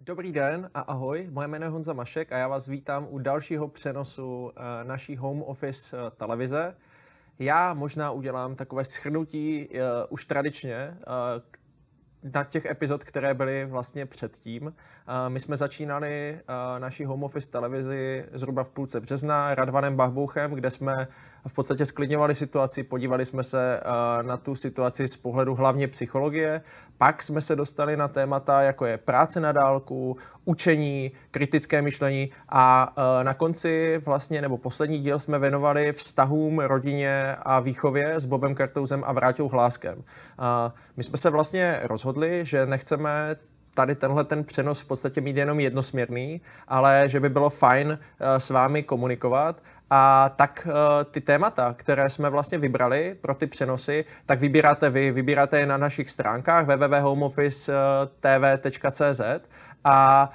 Dobrý den a ahoj, moje jméno je Honza Mašek a já vás vítám u dalšího přenosu eh, naší home office eh, televize. Já možná udělám takové schrnutí uh, už tradičně na těch epizod, které byly vlastně předtím. My jsme začínali naší home office televizi zhruba v půlce března Radvanem Bachbouchem, kde jsme v podstatě sklidňovali situaci, podívali jsme se na tu situaci z pohledu hlavně psychologie, pak jsme se dostali na témata, jako je práce na dálku, učení, kritické myšlení a na konci vlastně, nebo poslední díl jsme věnovali vztahům, rodině a výchově s Bobem Kartouzem a Vráťou Hláskem. My jsme se vlastně rozhodli, že nechceme tady tenhle ten přenos v podstatě mít jenom jednosměrný, ale že by bylo fajn s vámi komunikovat a tak uh, ty témata, které jsme vlastně vybrali pro ty přenosy, tak vybíráte vy. Vybíráte je na našich stránkách www.homeoffice.tv.cz a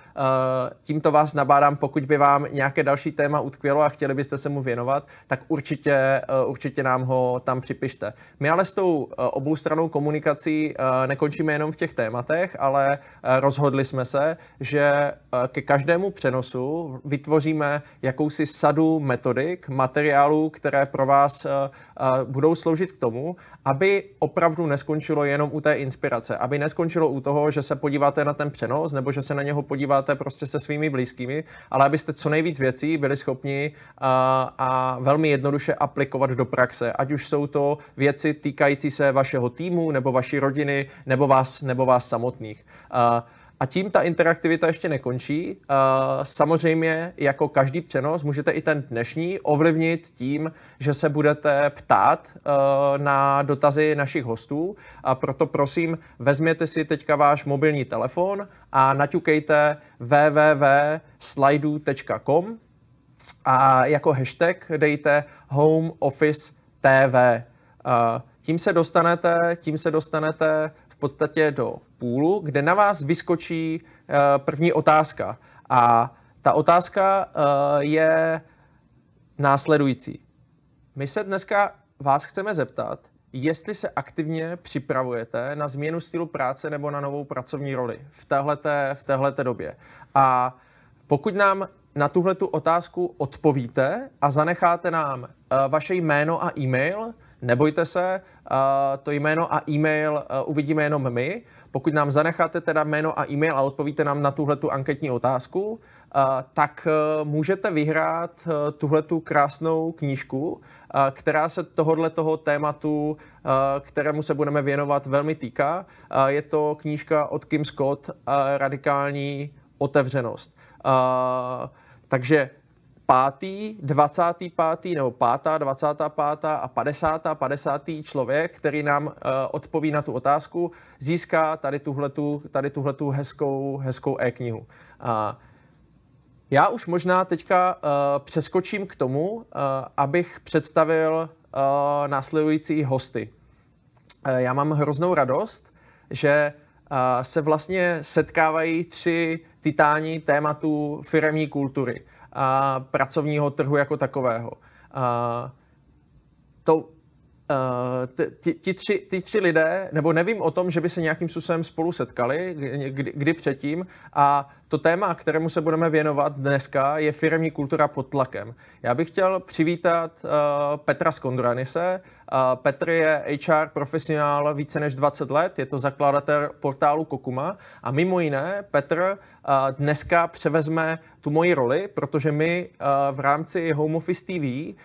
tímto vás nabádám, pokud by vám nějaké další téma utkvělo a chtěli byste se mu věnovat, tak určitě, uh, určitě nám ho tam připište. My ale s tou uh, oboustranou komunikací nekončíme jenom v těch tématech, ale rozhodli jsme se, že ke každému přenosu vytvoříme jakousi sadu metodik, materiálů, které pro vás budou sloužit k tomu, aby opravdu neskončilo jenom u té inspirace, aby neskončilo u toho, že se podíváte na ten přenos nebo že se na něho podíváte prostě se svými blízkými, ale abyste co nejvíc věcí byli schopni a, a velmi jednoduše aplikovat do praxe, ať už jsou to věci týkající se vašeho týmu nebo vaší rodiny nebo vás, nebo vás samotných. A, a tím ta interaktivita ještě nekončí. Samozřejmě, jako každý přenos, můžete i ten dnešní ovlivnit tím, že se budete ptát na dotazy našich hostů. A proto prosím, vezměte si teďka váš mobilní telefon a naťukejte www.slidu.com a jako hashtag dejte Home Office TV. Tím se dostanete, tím se dostanete podstatě do půlu, kde na vás vyskočí uh, první otázka. A ta otázka uh, je následující. My se dneska vás chceme zeptat, jestli se aktivně připravujete na změnu stylu práce nebo na novou pracovní roli v téhleté, v téhleté době. A pokud nám na tuhle tu otázku odpovíte a zanecháte nám uh, vaše jméno a e-mail, nebojte se, to jméno a e-mail uvidíme jenom my. Pokud nám zanecháte teda jméno a e-mail a odpovíte nám na tuhle tu anketní otázku, tak můžete vyhrát tuhle tu krásnou knížku, která se tohohle toho tématu, kterému se budeme věnovat, velmi týká. Je to knížka od Kim Scott, Radikální otevřenost. Takže pátý, 25. nebo pátá, 25. a 50. 50. člověk, který nám uh, odpoví na tu otázku, získá tady tuhletu, tady tuhletu hezkou, hezkou e-knihu. Uh, já už možná teďka uh, přeskočím k tomu, uh, abych představil uh, následující hosty. Uh, já mám hroznou radost, že uh, se vlastně setkávají tři titáni tématu firemní kultury a pracovního trhu jako takového. A to, ti, ti, tři, ti tři lidé, nebo nevím o tom, že by se nějakým způsobem spolu setkali, kdy, kdy předtím, a to téma, kterému se budeme věnovat dneska, je firmní kultura pod tlakem. Já bych chtěl přivítat uh, Petra Skondranise. Petr je HR profesionál více než 20 let, je to zakladatel portálu Kokuma a mimo jiné Petr dneska převezme tu moji roli, protože my v rámci Home Office TV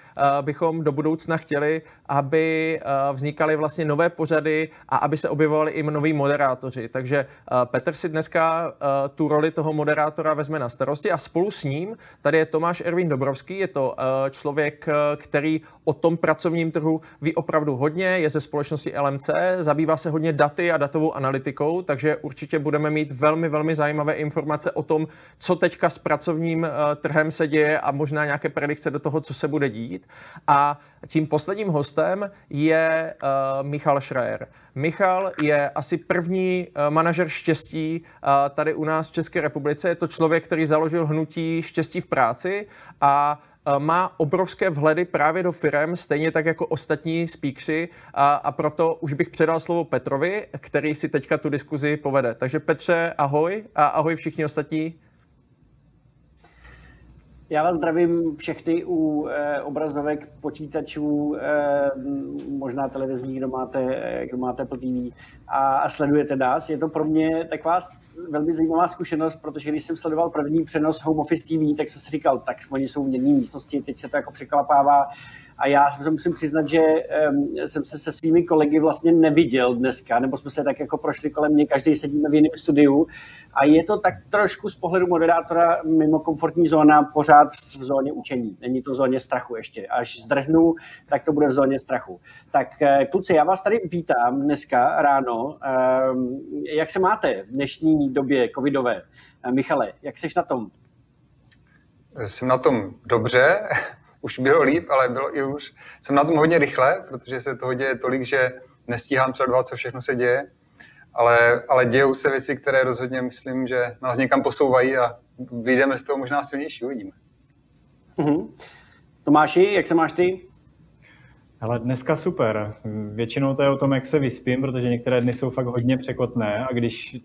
bychom do budoucna chtěli, aby vznikaly vlastně nové pořady a aby se objevovali i noví moderátoři. Takže Petr si dneska tu roli toho moderátora vezme na starosti a spolu s ním tady je Tomáš Ervin Dobrovský, je to člověk, který o tom pracovním trhu ví opravdu hodně, je ze společnosti LMC, zabývá se hodně daty a datovou analytikou, takže určitě budeme mít velmi, velmi zajímavé informace o tom, co teďka s pracovním uh, trhem se děje a možná nějaké predikce do toho, co se bude dít. A tím posledním hostem je uh, Michal Schreier. Michal je asi první uh, manažer štěstí uh, tady u nás v České republice. Je to člověk, který založil hnutí štěstí v práci a má obrovské vhledy právě do firem, stejně tak jako ostatní speakři a, a proto už bych předal slovo Petrovi, který si teďka tu diskuzi povede. Takže Petře, ahoj a ahoj všichni ostatní. Já vás zdravím všechny u e, obrazovek, počítačů, e, možná televizní, kdo máte, kdo máte TV a, a sledujete nás. Je to pro mě taková velmi zajímavá zkušenost, protože když jsem sledoval první přenos Home Office TV, tak jsem si říkal, tak oni jsou v jedné místnosti, teď se to jako překlapává a já se musím přiznat, že um, jsem se se svými kolegy vlastně neviděl dneska, nebo jsme se tak jako prošli kolem mě, každý sedíme v jiném studiu a je to tak trošku z pohledu moderátora mimo komfortní zóna pořád v zóně učení. Není to v zóně strachu ještě. Až zdrhnu, tak to bude v zóně strachu. Tak eh, kluci, já vás tady vítám dneska ráno. Um, jak se máte v dnešní době covidové? Eh, Michale, jak seš na tom? Jsem na tom dobře už bylo líp, ale bylo i už. Jsem na tom hodně rychle, protože se toho děje tolik, že nestíhám sledovat, co všechno se děje, ale, ale dějou se věci, které rozhodně myslím, že nás někam posouvají a vyjdeme z toho možná silnější, uvidíme. Mm-hmm. Tomáši, jak se máš ty? Ale dneska super. Většinou to je o tom, jak se vyspím, protože některé dny jsou fakt hodně překotné a když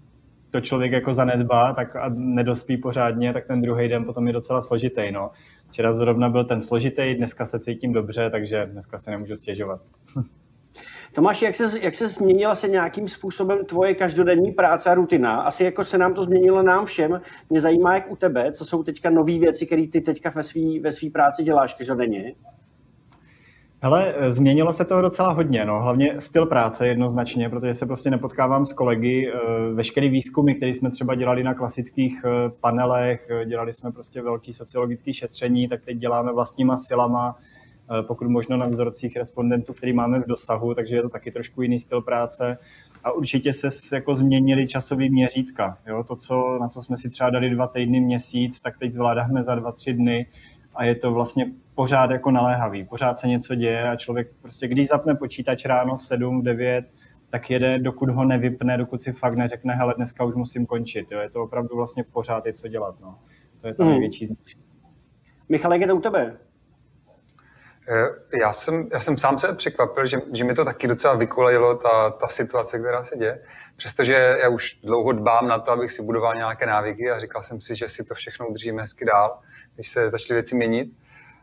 to člověk jako zanedbá tak a nedospí pořádně, tak ten druhý den potom je docela složitý. No. Včera zrovna byl ten složitý, dneska se cítím dobře, takže dneska se nemůžu stěžovat. Tomáš, jak se, jak se změnila se nějakým způsobem tvoje každodenní práce a rutina? Asi jako se nám to změnilo nám všem. Mě zajímá, jak u tebe, co jsou teďka nové věci, které ty teďka ve své ve svý práci děláš každodenně? Hele, změnilo se toho docela hodně, no. hlavně styl práce jednoznačně, protože se prostě nepotkávám s kolegy. Eh, veškerý výzkumy, které jsme třeba dělali na klasických eh, panelech, eh, dělali jsme prostě velký sociologický šetření, tak teď děláme vlastníma silama, pokud možno na vzorcích respondentů, který máme v dosahu, takže je to taky trošku jiný styl práce. A určitě se jako změnily časový měřítka. Jo? To, co, na co jsme si třeba dali dva týdny, měsíc, tak teď zvládáme za dva, tři dny a je to vlastně pořád jako naléhavý, pořád se něco děje a člověk prostě, když zapne počítač ráno v 7, v 9, tak jede, dokud ho nevypne, dokud si fakt neřekne, hele, dneska už musím končit. Jo. Je to opravdu vlastně pořád je co dělat. No. To je ta mm. největší změna. Michal, jak je to u tebe? Eh, já jsem, já jsem sám se překvapil, že, že mi to taky docela vykolejilo, ta, ta situace, která se děje. Přestože já už dlouho dbám na to, abych si budoval nějaké návyky a říkal jsem si, že si to všechno udržíme hezky dál, když se začaly věci měnit.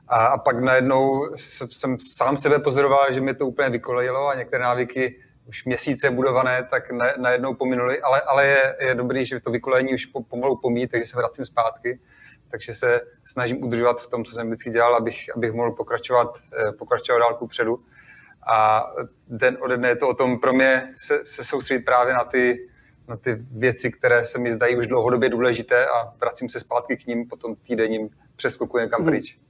A, a pak najednou jsem sám sebe pozoroval, že mi to úplně vykolejilo a některé návyky už měsíce budované, tak na, najednou pominuli, ale, ale je, je dobrý, že to vykolení už po, pomalu pomí, takže se vracím zpátky. Takže se snažím udržovat v tom, co jsem vždycky dělal, abych, abych mohl pokračovat, eh, pokračovat dálku předu. A den ode dne je to o tom pro mě se, se soustředit právě na ty, na ty věci, které se mi zdají už dlouhodobě důležité a vracím se zpátky k ním po tom týdenním přeskoku někam pryč. Hmm.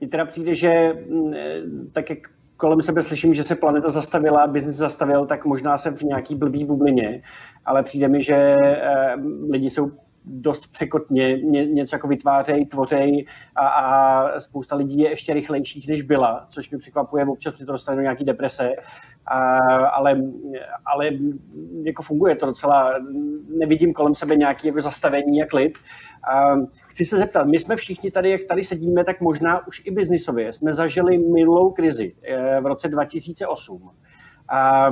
Mně teda přijde, že mm, tak jak kolem sebe slyším, že se planeta zastavila, biznis zastavil, tak možná jsem v nějaký blbý bublině, ale přijde mi, že eh, lidi jsou dost překotně ně, něco jako vytvářejí, tvořejí a, a spousta lidí je ještě rychlejších, než byla, což mi překvapuje, občas mi to dostane do nějaký deprese, a, ale, ale jako funguje to docela, nevidím kolem sebe nějaký jako zastavení a klid. A chci se zeptat, my jsme všichni tady, jak tady sedíme, tak možná už i biznisově jsme zažili minulou krizi eh, v roce 2008. A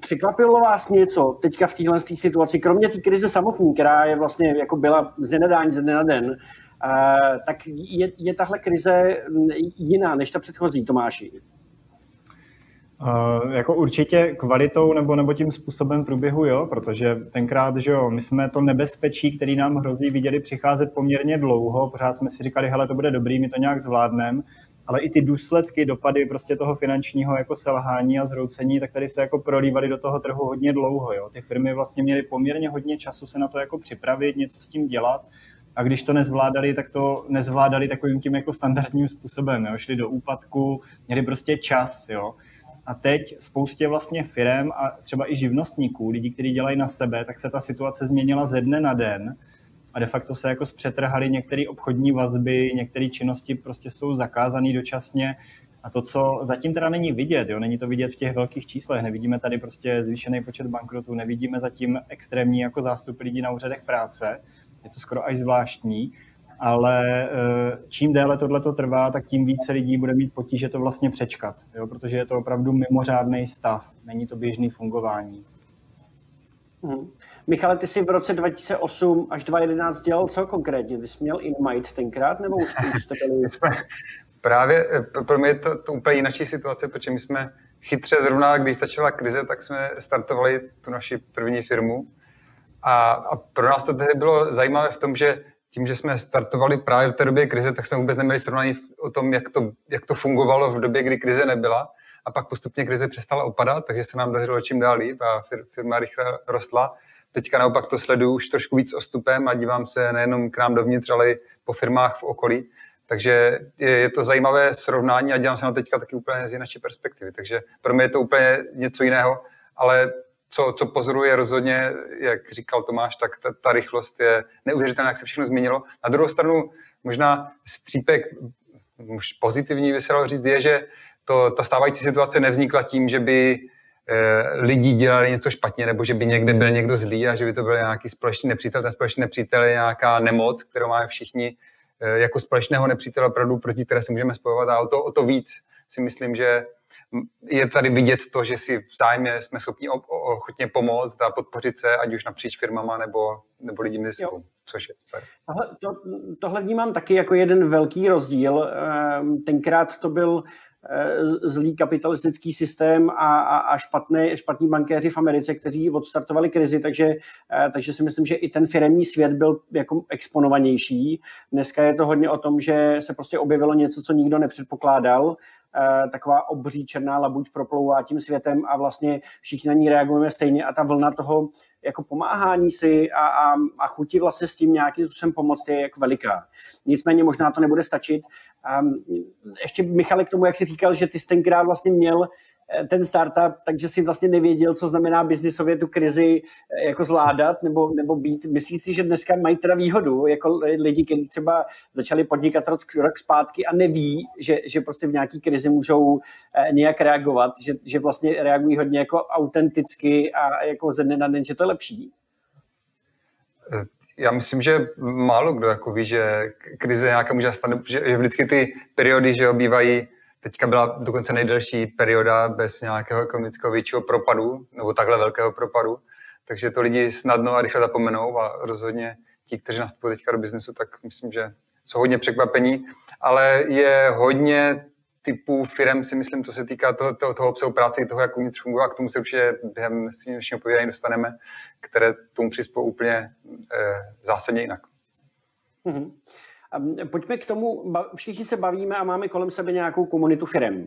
překvapilo vás něco teďka v téhle situaci, kromě té krize samotné, která je vlastně jako byla z dne na den, z dne na den, uh, tak je, je tahle krize jiná než ta předchozí, Tomáši? Uh, jako určitě kvalitou nebo, nebo tím způsobem průběhu, jo, protože tenkrát, že jo, my jsme to nebezpečí, který nám hrozí, viděli přicházet poměrně dlouho, pořád jsme si říkali, hele, to bude dobrý, my to nějak zvládneme, ale i ty důsledky, dopady prostě toho finančního jako selhání a zroucení, tak tady se jako prolívaly do toho trhu hodně dlouho. Jo. Ty firmy vlastně měly poměrně hodně času se na to jako připravit, něco s tím dělat a když to nezvládali, tak to nezvládali takovým tím jako standardním způsobem. Jo. Šli do úpadku, měli prostě čas. Jo. A teď spoustě vlastně firm a třeba i živnostníků, lidí, kteří dělají na sebe, tak se ta situace změnila ze dne na den a de facto se jako zpřetrhaly některé obchodní vazby, některé činnosti prostě jsou zakázané dočasně a to, co zatím teda není vidět, jo, není to vidět v těch velkých číslech, nevidíme tady prostě zvýšený počet bankrotů, nevidíme zatím extrémní jako zástup lidí na úřadech práce, je to skoro až zvláštní, ale eh, čím déle tohle to trvá, tak tím více lidí bude mít potíže to vlastně přečkat, jo? protože je to opravdu mimořádný stav, není to běžný fungování. Hmm. Michale, ty jsi v roce 2008 až 2011 dělal co konkrétně? Ty jsi měl InMind tenkrát, nebo už, jste byli... právě eh, pro mě je to, to úplně jiná situace, protože my jsme chytře zrovna, když začala krize, tak jsme startovali tu naši první firmu. A, a pro nás to tehdy bylo zajímavé v tom, že tím, že jsme startovali právě v té době krize, tak jsme vůbec neměli srovnání o tom, jak to, jak to fungovalo v době, kdy krize nebyla. A pak postupně krize přestala opadat, takže se nám dařilo čím dál líp a firma rychle rostla. Teďka naopak to sleduju už trošku víc ostupem a dívám se nejenom k nám dovnitř, ale i po firmách v okolí. Takže je, to zajímavé srovnání a dělám se na teďka taky úplně z jiné perspektivy. Takže pro mě je to úplně něco jiného, ale co, co pozoruje rozhodně, jak říkal Tomáš, tak ta, ta rychlost je neuvěřitelná, jak se všechno změnilo. Na druhou stranu možná střípek pozitivní by se říct, je, že to, ta stávající situace nevznikla tím, že by eh, lidi dělali něco špatně, nebo že by někde byl někdo zlý a že by to byl nějaký společný nepřítel. Ten společný nepřítel je nějaká nemoc, kterou máme všichni eh, jako společného nepřítele opravdu, proti které se můžeme spojovat a o to, o to víc si myslím, že je tady vidět to, že si vzájemně jsme schopni ochotně pomoct a podpořit se, ať už napříč firmama nebo, nebo lidi mezi sebou, což je super. Tohle, to, tohle vnímám taky jako jeden velký rozdíl. Ehm, tenkrát to byl zlý kapitalistický systém a, a, a špatné, špatní bankéři v Americe, kteří odstartovali krizi, takže, eh, takže si myslím, že i ten firemní svět byl jako exponovanější. Dneska je to hodně o tom, že se prostě objevilo něco, co nikdo nepředpokládal Eh, taková obří černá labuť proplouvá tím světem a vlastně všichni na ní reagujeme stejně a ta vlna toho jako pomáhání si a, a, a chuti vlastně s tím nějakým způsobem pomoct je jako veliká. Nicméně možná to nebude stačit. Um, ještě Michale k tomu, jak jsi říkal, že ty jsi tenkrát vlastně měl Eh, ten startup, takže si vlastně nevěděl, co znamená biznisově tu krizi eh, jako zvládat nebo, nebo být. Myslíš si, že dneska mají teda výhodu, jako lidi, kteří třeba začali podnikat rok, rok zpátky a neví, že, že prostě v nějaký krizi můžou eh, nějak reagovat, že, že vlastně reagují hodně jako autenticky a jako ze dne na den, že to je lepší? já myslím, že málo kdo jako ví, že krize nějaká může nastat, že vždycky ty periody, že obývají Teďka byla dokonce nejdelší perioda bez nějakého ekonomického většího propadu, nebo takhle velkého propadu, takže to lidi snadno a rychle zapomenou a rozhodně ti, kteří nastupují teďka do biznesu, tak myslím, že jsou hodně překvapení, ale je hodně typů firm, si myslím, co se týká toho, toho, toho obsahu práce, toho, jak uvnitř funguje, a k tomu se určitě během dnešního povídání dostaneme, které tomu přispou úplně eh, zásadně jinak. Mm-hmm. Pojďme k tomu, všichni se bavíme a máme kolem sebe nějakou komunitu firm.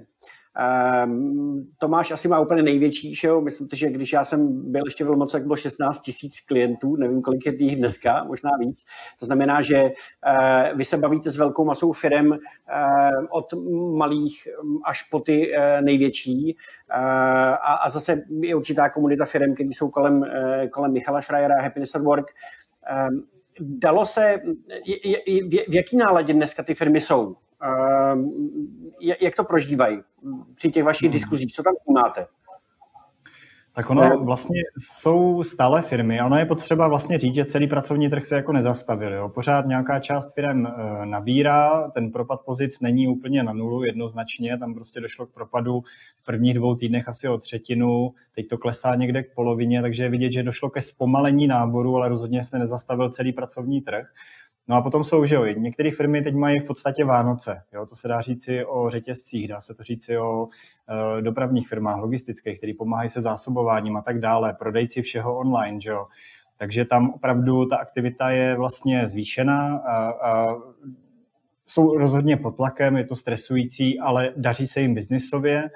Tomáš asi má úplně největší, že jo? myslím, že když já jsem byl ještě v tak bylo 16 tisíc klientů, nevím, kolik je jich dneska, možná víc. To znamená, že vy se bavíte s velkou masou firm od malých až po ty uh, největší a, zase je určitá komunita firm, které jsou kolem, uh, kolem Michala Schreiera, Happiness at Work. Dalo se, v jaký náladě dneska ty firmy jsou? Ehm, jak to prožívají při těch vašich hmm. diskuzích? Co tam máte? Tak ono vlastně jsou stále firmy a ono je potřeba vlastně říct, že celý pracovní trh se jako nezastavil. Jo. Pořád nějaká část firm eh, nabírá, ten propad pozic není úplně na nulu jednoznačně, tam prostě došlo k propadu v prvních dvou týdnech asi o třetinu, teď to klesá někde k polovině, takže je vidět, že došlo ke zpomalení náboru, ale rozhodně se nezastavil celý pracovní trh. No a potom jsou, že jo, některé firmy teď mají v podstatě Vánoce. Jo, to se dá říci o řetězcích, dá se to říci o e, dopravních firmách, logistických, které pomáhají se zásobováním a tak dále, prodejci všeho online, že jo. Takže tam opravdu ta aktivita je vlastně zvýšená a, a jsou rozhodně pod tlakem, je to stresující, ale daří se jim biznisově.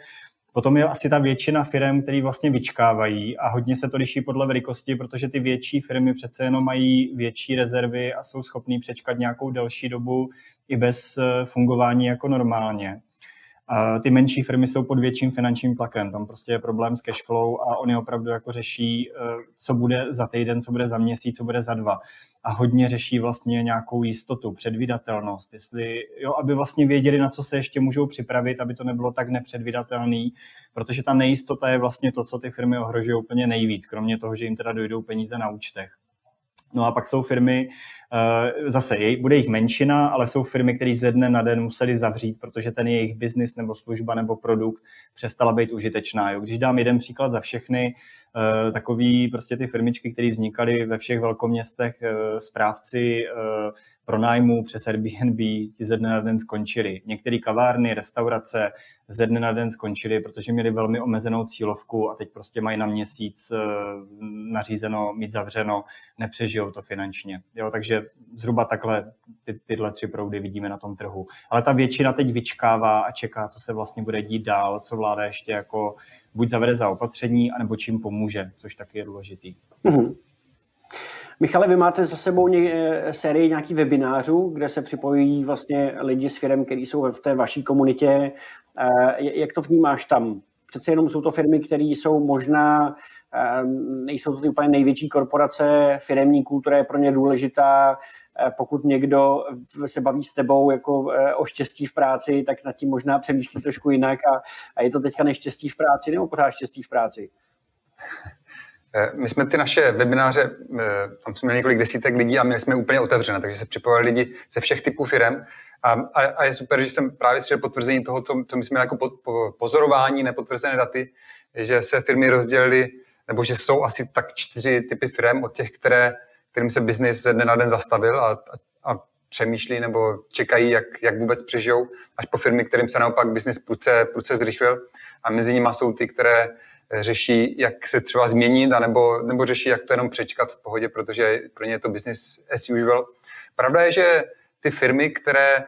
Potom je asi ta většina firm, který vlastně vyčkávají a hodně se to liší podle velikosti, protože ty větší firmy přece jenom mají větší rezervy a jsou schopní přečkat nějakou delší dobu i bez eh, fungování jako normálně. Ty menší firmy jsou pod větším finančním tlakem, tam prostě je problém s cash flow a oni opravdu jako řeší, eh, co bude za týden, co bude za měsíc, co bude za dva. A hodně řeší vlastně nějakou jistotu, předvídatelnost, jestli, jo, aby vlastně věděli, na co se ještě můžou připravit, aby to nebylo tak nepředvídatelný, protože ta nejistota je vlastně to, co ty firmy ohrožují úplně nejvíc, kromě toho, že jim teda dojdou peníze na účtech. No a pak jsou firmy, eh, zase bude jich menšina, ale jsou firmy, které ze dne na den museli zavřít, protože ten jejich biznis nebo služba nebo produkt přestala být užitečná. Jo. Když dám jeden příklad za všechny, takový prostě ty firmičky, které vznikaly ve všech velkoměstech, eh, správci pronájmu přes Airbnb ti ze dne na den skončili. Některé kavárny, restaurace ze dne na den skončily, protože měli velmi omezenou cílovku a teď prostě mají na měsíc eh, nařízeno mít zavřeno, nepřežijou to finančně. Jo, takže zhruba takhle ty, tyhle tři proudy vidíme na tom trhu. Ale ta většina teď vyčkává a čeká, co se vlastně bude dít dál, co vláda ještě jako buď zavede za opatření, anebo čím pomůže, což taky je důležitý. Mm-hmm. Michale, vy máte za sebou ně, eh, sérii nějakých webinářů, kde se připojují vlastně lidi s firm, kteří jsou v té vaší komunitě. Eh, jak to vnímáš tam? Přece jenom jsou to firmy, které jsou možná, eh, nejsou to ty úplně největší korporace, firemní kultura je pro ně důležitá. Pokud někdo se baví s tebou jako o štěstí v práci, tak nad tím možná přemýšlí trošku jinak a, a je to teďka neštěstí v práci nebo pořád štěstí v práci? Eh, my jsme ty naše webináře, tam jsme měli několik desítek lidí a měli jsme úplně otevřené, takže se připojili lidi ze všech typů firm. A, a, a je super, že jsem právě slyšel potvrzení toho, co, co my jsme jako po, po, pozorování, nepotvrzené daty, že se firmy rozdělily, nebo že jsou asi tak čtyři typy firm od těch, které, kterým se biznis ze dne na den zastavil a, a, a přemýšlí nebo čekají, jak, jak vůbec přežijou, až po firmy, kterým se naopak biznis prudce, prudce zrychlil. A mezi nimi jsou ty, které řeší, jak se třeba změnit, anebo, nebo řeší, jak to jenom přečkat v pohodě, protože pro ně je to business as usual. Pravda je, že ty firmy, které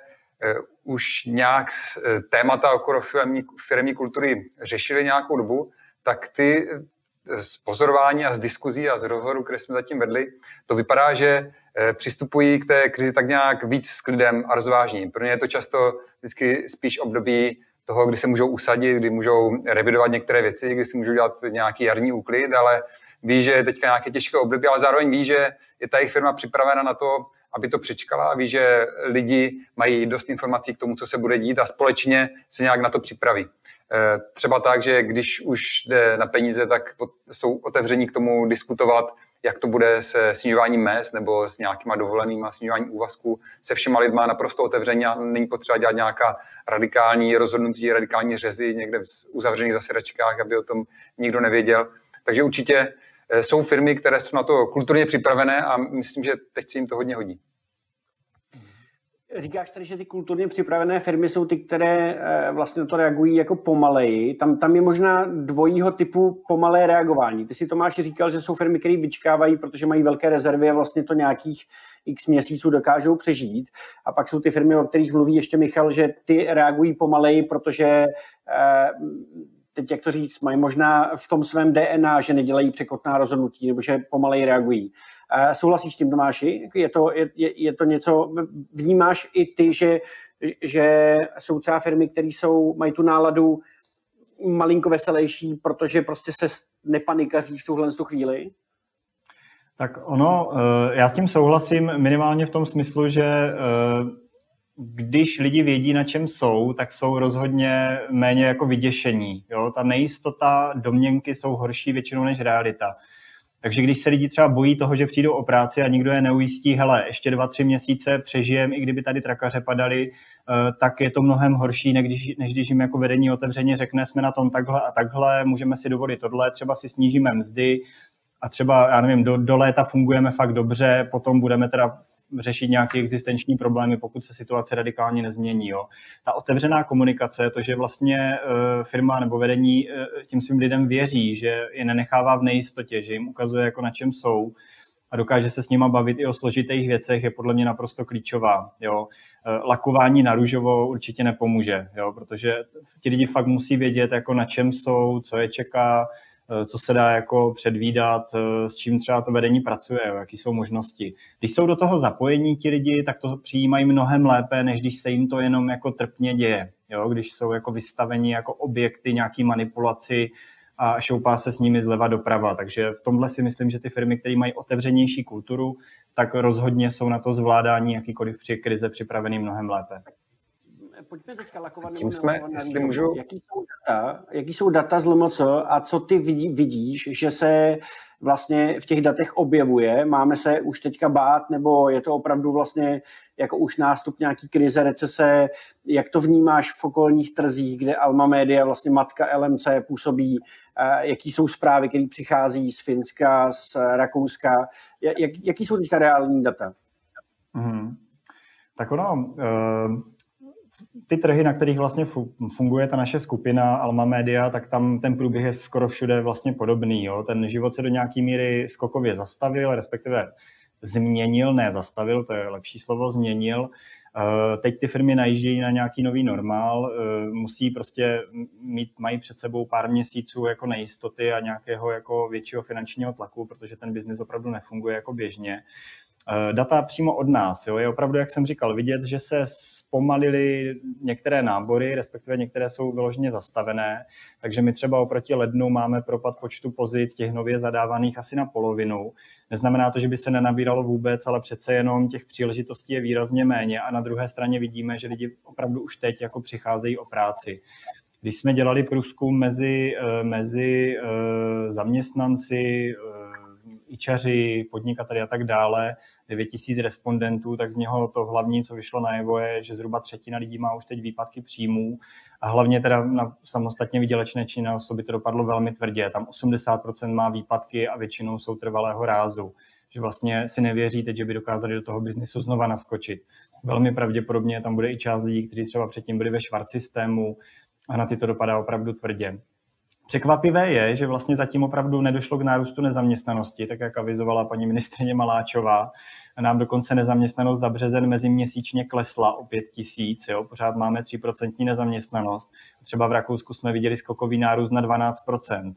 už nějak uh, témata okolo firmní, firmní kultury řešily nějakou dobu, tak ty eh, z pozorování a z diskuzí a z rozhovorů, které jsme zatím vedli, to vypadá, že přistupují k té krizi tak nějak víc s klidem a rozvážní. Pro ně je to často vždycky spíš období toho, kdy se můžou usadit, kdy můžou revidovat některé věci, kdy si můžou dělat nějaký jarní úklid, ale ví, že je teďka nějaké těžké období, ale zároveň ví, že je ta jejich firma připravena na to, aby to přečkala, ví, že lidi mají dost informací k tomu, co se bude dít a společně se nějak na to připraví. Eh, třeba tak, že když už jde na peníze, tak jsou otevření k tomu diskutovat, jak to bude se snižováním mest nebo s nějakýma dovolenýma snižováním úvazků se všema lidma naprosto otevřeně a není potřeba dělat nějaká radikální rozhodnutí, radikální řezy někde v uzavřených zasedačkách, aby o tom nikdo nevěděl. Takže určitě jsou firmy, které jsou na to kulturně připravené a myslím, že teď si jim to hodně hodí. Říkáš tady, že ty kulturně připravené firmy jsou ty, které eh, vlastně na to reagují jako pomaleji. Tam, tam je možná dvojího typu pomalé reagování. Ty si Tomáš říkal, že jsou firmy, které vyčkávají, protože mají velké rezervy a vlastně to nějakých x měsíců dokážou přežít. A pak jsou ty firmy, o kterých mluví ještě Michal, že ty reagují pomaleji, protože eh, teď jak to říct, mají možná v tom svém DNA, že nedělají překotná rozhodnutí nebo že pomaleji reagují. Souhlasíš s tím, Tomáši? Je to, je, je to něco, vnímáš i ty, že, že jsou třeba firmy, které jsou, mají tu náladu malinko veselější, protože prostě se nepanikaří v tuhle tu chvíli? Tak ono, eh, já s tím souhlasím minimálně v tom smyslu, že eh, když lidi vědí, na čem jsou, tak jsou rozhodně méně jako vyděšení. Jo? Ta nejistota, domněnky jsou horší většinou než realita. Takže když se lidi třeba bojí toho, že přijdou o práci a nikdo je neujistí, hele, ještě dva, tři měsíce přežijem, i kdyby tady trakaře padaly, eh, tak je to mnohem horší, než když, než když jim jako vedení otevřeně řekne, jsme na tom takhle a takhle, můžeme si dovolit tohle, třeba si snížíme mzdy a třeba, já nevím, do, do léta fungujeme fakt dobře, potom budeme teda řešit nějaké existenční problémy, pokud se situace radikálně nezmění. Jo. Ta otevřená komunikace, to, že vlastně eh, firma nebo vedení eh, tím svým lidem věří, že je nenechává v nejistotě, že jim ukazuje, jako na čem jsou a dokáže se s nima bavit i o složitých věcech, je podle mě naprosto klíčová. Jo. Eh, lakování na růžovo určitě nepomůže, jo, protože ti lidi fakt musí vědět, jako na čem jsou, co je čeká, co se dá jako předvídat, eh, s čím třeba to vedení pracuje, jaký jsou možnosti. Když jsou do toho zapojení ti lidi, tak to přijímají mnohem lépe, než když se jim to jenom jako trpně děje. Jo? Když jsou jako vystaveni jako objekty nějaký manipulaci a šoupá se s nimi zleva doprava. Takže v tomhle si myslím, že ty firmy, které mají otevřenější kulturu, tak rozhodně jsou na to zvládání jakýkoliv při krize připravený mnohem lépe pojďme teďka lakovat. Tím jsme, jestli můžu... Jaký jsou data, jaký jsou data z LMC a co ty vidí, vidíš, že se vlastně v těch datech objevuje? Máme se už teďka bát, nebo je to opravdu vlastně jako už nástup nějaký krize, recese? Jak to vnímáš v okolních trzích, kde Alma Media, vlastně matka LMC, působí? Jaký jsou zprávy, které přichází z Finska, z Rakouska? Jak, jaký jsou teďka reální data? Mm-hmm. Tak ono, uh ty trhy, na kterých vlastně funguje ta naše skupina Alma Media, tak tam ten průběh je skoro všude vlastně podobný. Jo. Ten život se do nějaký míry skokově zastavil, respektive změnil, ne zastavil, to je lepší slovo, změnil. Eh, teď ty firmy najíždějí na nějaký nový normál, eh, musí prostě mít, mají před sebou pár měsíců jako nejistoty a nějakého jako většího finančního tlaku, protože ten biznis opravdu nefunguje jako běžně. Eh, data přímo od nás. Jo. Je opravdu, jak jsem říkal, vidět, že se zpomalily některé nábory, respektive některé jsou vyloženě zastavené, takže my třeba oproti lednu máme propad počtu pozic těch nově zadávaných asi na polovinu. Neznamená to, že by se nenabíralo vůbec, ale přece jenom těch příležitostí je výrazně méně a na druhé straně vidíme, že lidi opravdu už teď jako přicházejí o práci. Když jsme dělali průzkum mezi, eh, mezi eh, zaměstnanci, ičaři, podnikateli a tak dále, 9 tisíc respondentů, tak z něho to hlavní, co vyšlo najevo, je, že zhruba třetina lidí má už teď výpadky příjmů a hlavně teda na samostatně vydělečné činné osoby to dopadlo velmi tvrdě. Tam 80% má výpadky a většinou jsou trvalého rázu že vlastně si nevěří teď, že by dokázali do toho biznisu znova naskočit. Velmi pravděpodobně tam bude i část lidí, kteří třeba předtím byli ve švart systému a na ty to dopadá opravdu tvrdě. Překvapivé je, že vlastně zatím opravdu nedošlo k nárůstu nezaměstnanosti, tak jak avizovala paní ministrině Maláčová. Nám dokonce nezaměstnanost za březen meziměsíčně klesla o 5 tisíc, jo? pořád máme 3% nezaměstnanost. Třeba v Rakousku jsme viděli skokový nárůst na 12%.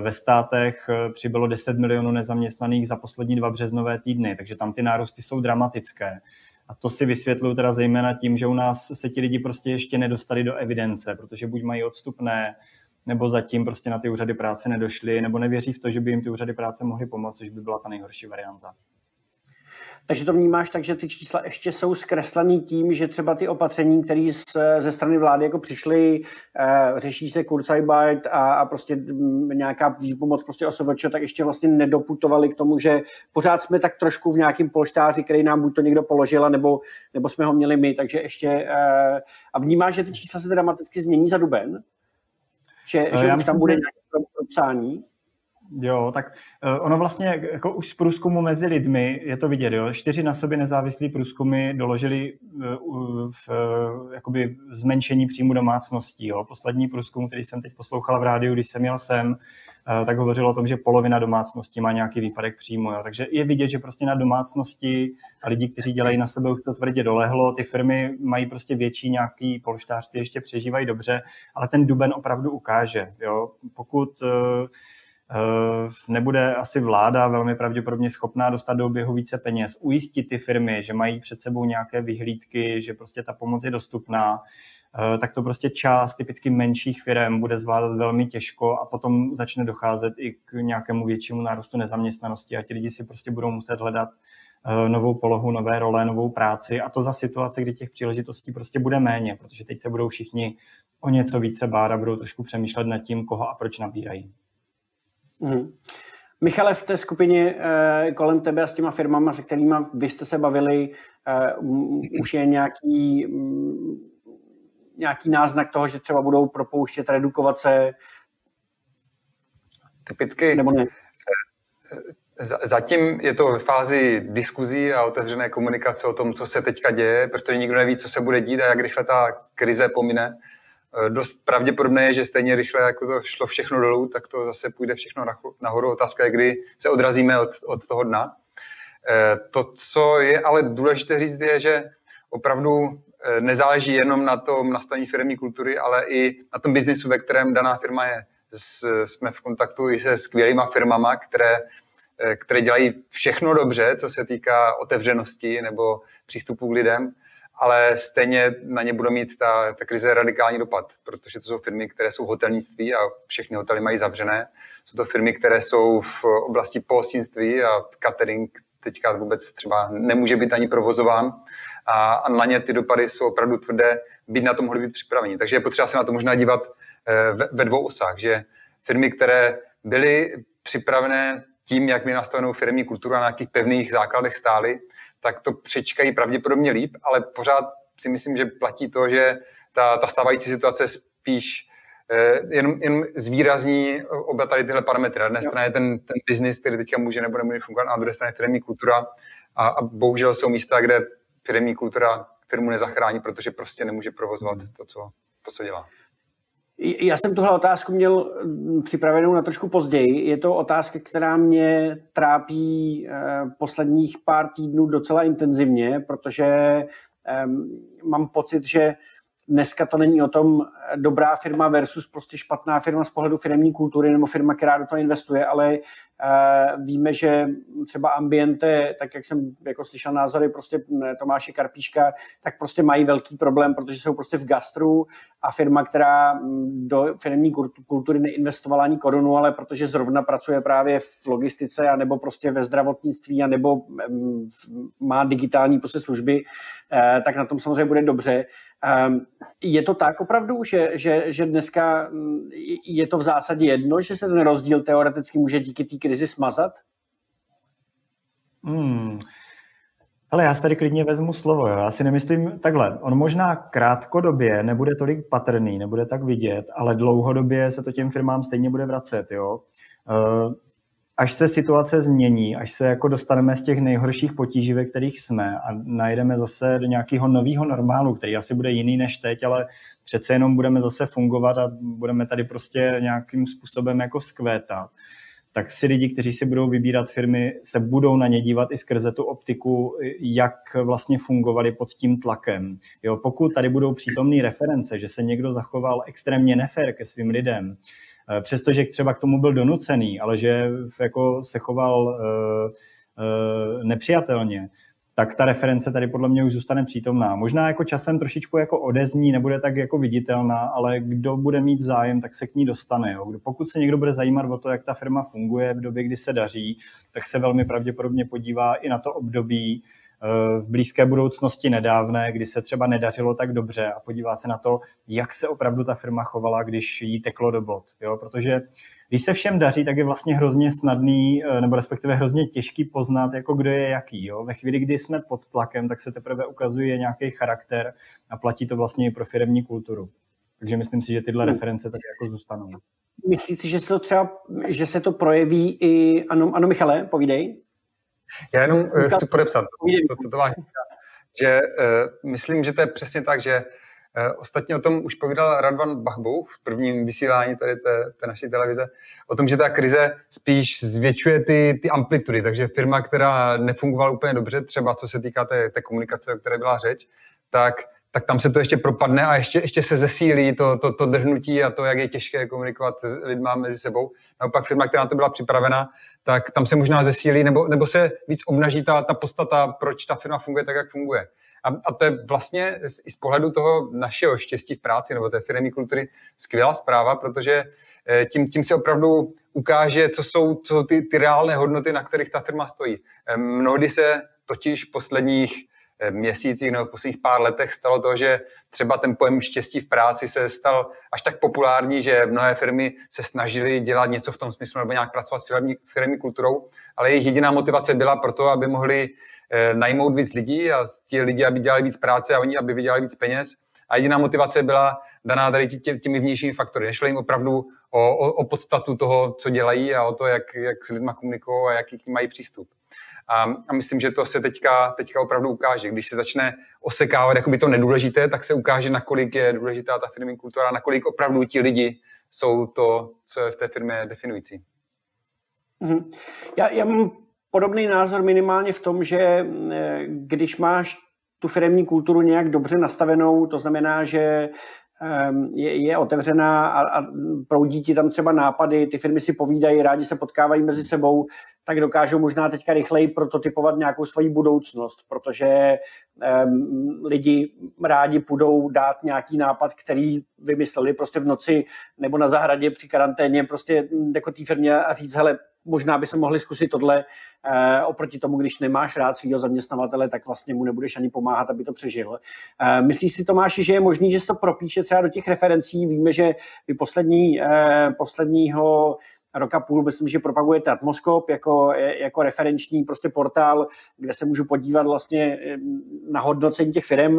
Ve státech eh, přibylo 10 milionů nezaměstnaných za poslední dva březnové týdny, takže tam ty nárůsty jsou dramatické. A to si vysvětluju teda zejména tím, že u nás se ti lidi prostě ještě nedostali do evidence, protože buď mají odstupné, nebo zatím prostě na ty úřady práce nedošli, nebo nevěří v to, že by jim ty úřady práce mohly pomoct, což by byla ta nejhorší varianta. Takže to vnímáš tak, že ty čísla ještě jsou zkreslený tím, že třeba ty opatření, které ze strany vlády jako přišly, eh, řeší se Kurzarbeit a, a prostě nějaká výpomoc prostě OSVČ, tak ještě vlastně nedoputovali k tomu, že pořád jsme tak trošku v nějakém polštáři, který nám buď to někdo položil, nebo, nebo jsme ho měli my, takže ještě eh, a vnímáš, že ty čísla se dramaticky změní za duben? Že, že Já už tam bude nějaké propsání? Jo, tak uh, ono vlastně jako už z průzkumu mezi lidmi je to vidět, jo. Čtyři na sobě nezávislí průzkumy doložili uh, v, uh, jakoby zmenšení příjmu domácností, jo. Poslední průzkum, který jsem teď poslouchal v rádiu, když jsem jel sem, Eh, tak hovořilo o tom, že polovina domácností má nějaký výpadek příjmu. Jo. Takže je vidět, že prostě na domácnosti a lidi, kteří dělají na sebe, už to tvrdě dolehlo. Ty firmy mají prostě větší nějaký polštář, ty ještě přežívají dobře, ale ten duben opravdu ukáže. Jo. Pokud uh, nebude asi vláda velmi pravděpodobně schopná dostat do oběhu více peněz, ujistit ty firmy, že mají před sebou nějaké vyhlídky, že prostě ta pomoc je dostupná, Eh, tak to prostě část typicky menších firm bude zvládat velmi těžko a potom začne docházet i k nějakému většímu nárůstu nezaměstnanosti a ti lidi si prostě budou muset hledat eh, novou polohu, nové role, novou práci a to za situace, kdy těch příležitostí prostě bude méně, protože teď se budou všichni o něco více bát a budou trošku přemýšlet nad tím, koho a proč nabírají. Mm. Michale, v té skupině eh, kolem tebe a s těma firmama, se kterými vy jste se bavili, eh, už je nějaký nějaký náznak toho, že třeba budou propouštět, redukovat se? Typicky nebo ne? Zatím je to ve fázi diskuzí a otevřené komunikace o tom, co se teďka děje, protože nikdo neví, co se bude dít a jak rychle ta krize pomine. Dost pravděpodobné je, že stejně rychle, jako to šlo všechno dolů, tak to zase půjde všechno nahoru. Otázka je, kdy se odrazíme od, od toho dna. To, co je ale důležité říct, je, že opravdu Eh, nezáleží jenom na tom nastavení firmní kultury, ale i na tom biznisu, ve kterém daná firma je. Jsme v kontaktu i se skvělýma firmama, které, eh, které dělají všechno dobře, co se týká otevřenosti nebo přístupu k lidem, ale stejně na ně bude mít ta, ta krize radikální dopad, protože to jsou firmy, které jsou hotelnictví a všechny hotely mají zavřené. Jsou to firmy, které jsou v oblasti pohostinství a catering teďka vůbec třeba nemůže být ani provozován a, a na ně ty dopady jsou opravdu tvrdé, být na to mohli být připraveni. Takže je potřeba se na to možná dívat eh, ve, ve dvou osách, že firmy, které byly připravené tím, jak my nastavenou firmní kulturu a na nějakých pevných základech stáli, tak to přečkají pravděpodobně líp, ale pořád si myslím, že platí to, že ta, ta stávající situace spíš eh, jen, jen zvýrazní oba tady tyhle parametry. Na jedné straně ten, ten biznis, který teďka může nebo nemůže fungovat, a na druhé straně firmní kultura. A, a bohužel jsou místa, kde firmní kultura firmu nezachrání, protože prostě nemůže provozovat to, co, to, co dělá. Já jsem tuhle otázku měl mm, připravenou na trošku později. Je to otázka, která mě trápí eh, posledních pár týdnů docela intenzivně, protože mám pocit, že dneska to není o tom dobrá firma versus prostě špatná firma z pohledu firmní kultury nebo firma, která do toho investuje, ale uh, víme, že třeba Ambiente, tak jak jsem jako slyšel názory prostě Tomáše Karpíška, tak prostě mají velký problém, protože jsou prostě v gastru a firma, která do firmní kultury neinvestovala ani korunu, ale protože zrovna pracuje právě v logistice a nebo prostě ve zdravotnictví a nebo um, má digitální prostě služby, uh, tak na tom samozřejmě bude dobře. Um, je to tak opravdu, že, že, že dneska mm, je to v zásadě jedno, že se ten rozdíl teoreticky může díky té krizi smazat? Hmm. Ale já si tady klidně vezmu slovo. Jo. Já si nemyslím takhle. On možná krátkodobě nebude tolik patrný, nebude tak vidět, ale dlouhodobě se to těm firmám stejně bude vracet. Jo. Až se situace změní, až se jako dostaneme z těch nejhorších potíží, ve kterých jsme a najdeme zase do nějakého nového normálu, který asi bude jiný než teď, ale přece jenom budeme zase fungovat a budeme tady prostě nějakým způsobem jako vzkvétat, tak si lidi, kteří si budou vybírat firmy, se budou na ně dívat i skrze tu optiku, jak vlastně fungovali pod tím tlakem. Jo, pokud tady budou přítomné reference, že se někdo zachoval extrémně nefér ke svým lidem, přestože třeba k tomu byl donucený, ale že jako se choval eh, eh, nepřijatelně, tak ta reference tady podle mě už zůstane přítomná. Možná jako časem trošičku jako odezní, nebude tak jako viditelná, ale kdo bude mít zájem, tak se k ní dostane. Jo. Pokud se někdo bude zajímat o to, jak ta firma funguje v době, kdy se daří, tak se velmi pravděpodobně podívá i na to období, v blízké budoucnosti nedávné, kdy se třeba nedařilo tak dobře a podívá se na to, jak se opravdu ta firma chovala, když jí teklo do bod. Jo? Protože když se všem daří, tak je vlastně hrozně snadný, eh, nebo respektive hrozně těžký poznat, jako kdo je jaký. Jo? Ve chvíli, kdy jsme pod tlakem, tak se teprve ukazuje nějaký charakter a platí to vlastně i pro firmní kulturu. Takže myslím si, že tyhle hmm. reference tady jako zůstanou. Myslíte, že se to třeba, že se to projeví i, ano, ano Michale, povídej. Já jenom uh, chci podepsat to, co to říká, že uh, myslím, že to je přesně tak, že uh, ostatně o tom už povídal Radvan Bachbou v prvním vysílání tady té, té naší televize, o tom, že ta krize spíš zvětšuje ty, ty amplitudy, takže firma, která nefungovala úplně dobře, třeba co se týká té, té komunikace, o které byla řeč, tak tak tam se to ještě propadne a ještě, ještě se zesílí to, to, to drhnutí a to, jak je těžké komunikovat s lidmi mezi sebou. Naopak firma, která na to byla připravena, tak tam se možná zesílí nebo, nebo se víc obnaží ta, ta podstata, proč ta firma funguje tak, jak funguje. A, a to je vlastně i z pohledu toho našeho štěstí v práci nebo té firmy kultury skvělá zpráva, protože eh, tím, tím se opravdu ukáže, co jsou, co jsou ty, ty reálné hodnoty, na kterých ta firma stojí. Eh, mnohdy se totiž posledních měsících nebo v posledních pár letech stalo to, že třeba ten pojem štěstí v práci se stal až tak populární, že mnohé firmy se snažily dělat něco v tom smyslu nebo nějak pracovat s firmní, firmní kulturou, ale jejich jediná motivace byla proto, aby mohli eh, najmout víc lidí a ti lidi, aby dělali víc práce a oni, aby vydělali víc peněz. A jediná motivace byla daná tady tě, těmi vnějšími faktory. Nešlo jim opravdu o, o, o podstatu toho, co dělají a o to, jak, jak s lidmi komunikují a jaký k ním mají přístup. A, a myslím, že to se teďka, teďka opravdu ukáže. Když se začne osekávat jakoby to nedůležité, tak se ukáže, nakolik je důležitá ta firmní kultura, nakolik opravdu ti lidi jsou to, co je v té firmě definující. Mm-hmm. Já, já mám podobný názor minimálně v tom, že eh, když máš tu firmní kulturu nějak dobře nastavenou, to znamená, že ehm, je, je otevřená a, a proudí ti tam třeba nápady, ty firmy si povídají, rádi se potkávají mezi sebou, tak dokážou možná teďka rychleji prototypovat nějakou svoji budoucnost, protože um, lidi rádi půjdou dát nějaký nápad, který vymysleli prostě v noci nebo na zahradě při karanténě prostě jako té firmě a říct, hele, možná bychom mohli zkusit tohle e, oproti tomu, když nemáš rád svého zaměstnavatele, tak vlastně mu nebudeš ani pomáhat, aby to přežil. E, myslíš si, Tomáši, že je možný, že se to propíše třeba do těch referencí? Víme, že vy poslední, e, posledního roka půl, myslím, že propagujete Atmoskop jako, jako referenční prostě portál, kde se můžu podívat vlastně na hodnocení těch firm.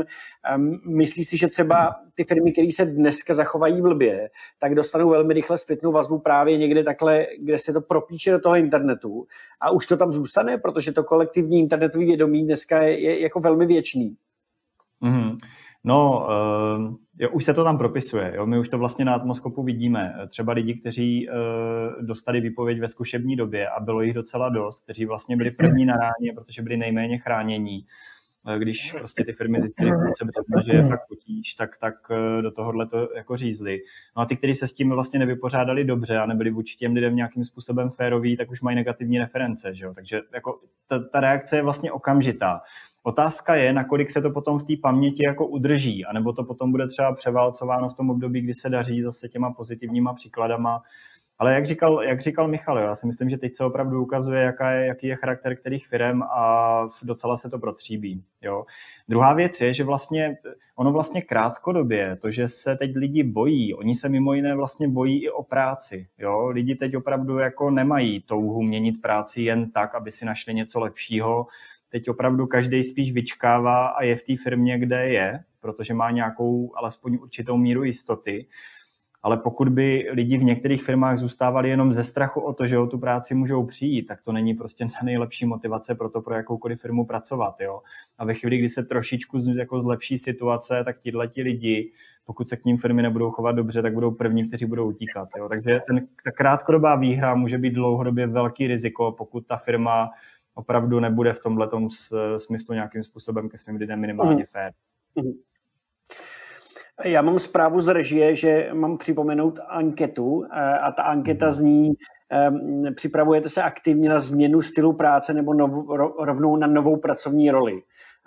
Myslíš si, že třeba ty firmy, které se dneska zachovají blbě, tak dostanou velmi rychle zpětnou vazbu právě někde takhle, kde se to propíše do toho internetu a už to tam zůstane, protože to kolektivní internetové vědomí dneska je, je jako velmi věčný. Mm-hmm. No, uh, jo, už se to tam propisuje. Jo? My už to vlastně na atmoskopu vidíme. Třeba lidi, kteří uh, dostali výpověď ve zkušební době a bylo jich docela dost, kteří vlastně byli první na ráně, protože byli nejméně chránění. Uh, když prostě ty firmy března, že je fakt potíž, tak, tak do tohohle to jako řízli. No a ty, kteří se s tím vlastně nevypořádali dobře a nebyli vůči těm lidem nějakým způsobem féroví, tak už mají negativní reference. Že jo? Takže jako ta, ta reakce je vlastně okamžitá. Otázka je, nakolik se to potom v té paměti jako udrží, anebo to potom bude třeba převálcováno v tom období, kdy se daří zase těma pozitivníma příkladama. Ale jak říkal, jak říkal Michal, já si myslím, že teď se opravdu ukazuje, jaká je, jaký je charakter kterých firm a docela se to protříbí. Jo. Druhá věc je, že vlastně ono vlastně krátkodobě, to, že se teď lidi bojí, oni se mimo jiné vlastně bojí i o práci. Jo. Lidi teď opravdu jako nemají touhu měnit práci jen tak, aby si našli něco lepšího, teď opravdu každý spíš vyčkává a je v té firmě, kde je, protože má nějakou alespoň určitou míru jistoty. Ale pokud by lidi v některých firmách zůstávali jenom ze strachu o to, že o tu práci můžou přijít, tak to není prostě ta nejlepší motivace pro to, pro jakoukoliv firmu pracovat. Jo? A ve chvíli, kdy se trošičku jako zlepší situace, tak tihle ti lidi, pokud se k ním firmy nebudou chovat dobře, tak budou první, kteří budou utíkat. Jo? Takže ten, ta krátkodobá výhra může být dlouhodobě velký riziko, pokud ta firma opravdu nebude v tomhle smyslu nějakým způsobem ke svým lidem minimálně fér. Mm. Já mám zprávu z režie, že mám připomenout anketu eh, a ta anketa mhm. zní, ehm, připravujete se aktivně na změnu stylu práce nebo nov, rovnou na novou pracovní roli.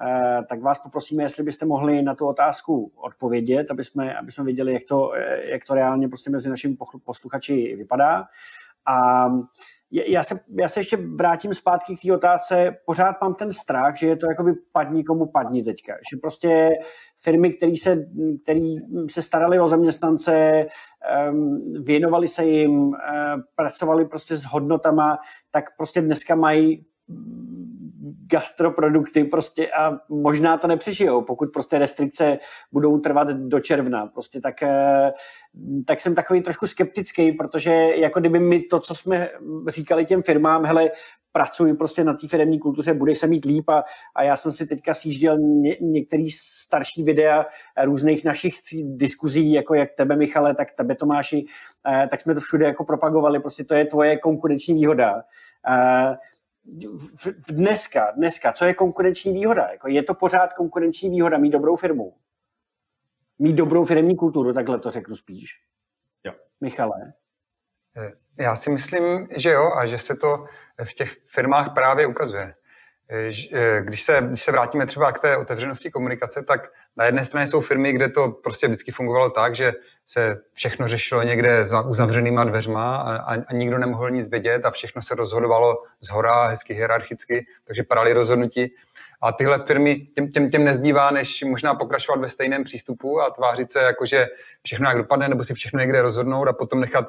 Eh, tak vás poprosíme, jestli byste mohli na tu otázku odpovědět, aby jsme, aby jsme viděli, jak to, eh, jak to reálně prostě mezi našimi posluchači vypadá. A já se, já se ještě vrátím zpátky k té otázce. Pořád mám ten strach, že je to jakoby padni komu padni teďka. Že prostě firmy, které se, který se starali o zaměstnance, věnovali se jim, uh, pracovali prostě s hodnotama, tak prostě dneska mají gastroprodukty prostě a možná to nepřežijou, pokud prostě restrikce budou trvat do června. Prostě tak, eh, tak jsem takový trošku skeptický, protože jako kdyby mi to, co jsme říkali těm firmám, hele, pracuji prostě na té firmní kultuře, bude se mít líp a, a já jsem si teďka sjížděl ně, některý starší videa různých našich diskuzí, jako jak tebe Michale, tak tebe Tomáši, eh, tak jsme to všude jako propagovali, prostě to je tvoje konkurenční výhoda. Eh, v, v dneska, dneska, co je konkurenční výhoda? Jako je to pořád konkurenční výhoda mít dobrou firmu? Mít dobrou firmní kulturu, takhle to řeknu spíš. Jo. Michale? Eh, já si myslím, že jo a že se to v těch firmách právě ukazuje. Eh, eh, když se, když se vrátíme třeba k té otevřenosti komunikace, tak na jedné straně jsou firmy, kde to prostě vždycky fungovalo tak, že se všechno řešilo někde za uzavřenýma dveřma a, a, a nikdo nemohl nic vědět a všechno se rozhodovalo z hora, hezky hierarchicky, takže parali rozhodnutí. A tyhle firmy, těm, těm, těm nezbývá, než možná pokračovat ve stejném přístupu a tvářit se jako, že všechno jak dopadne, nebo si všechno někde rozhodnout a potom nechat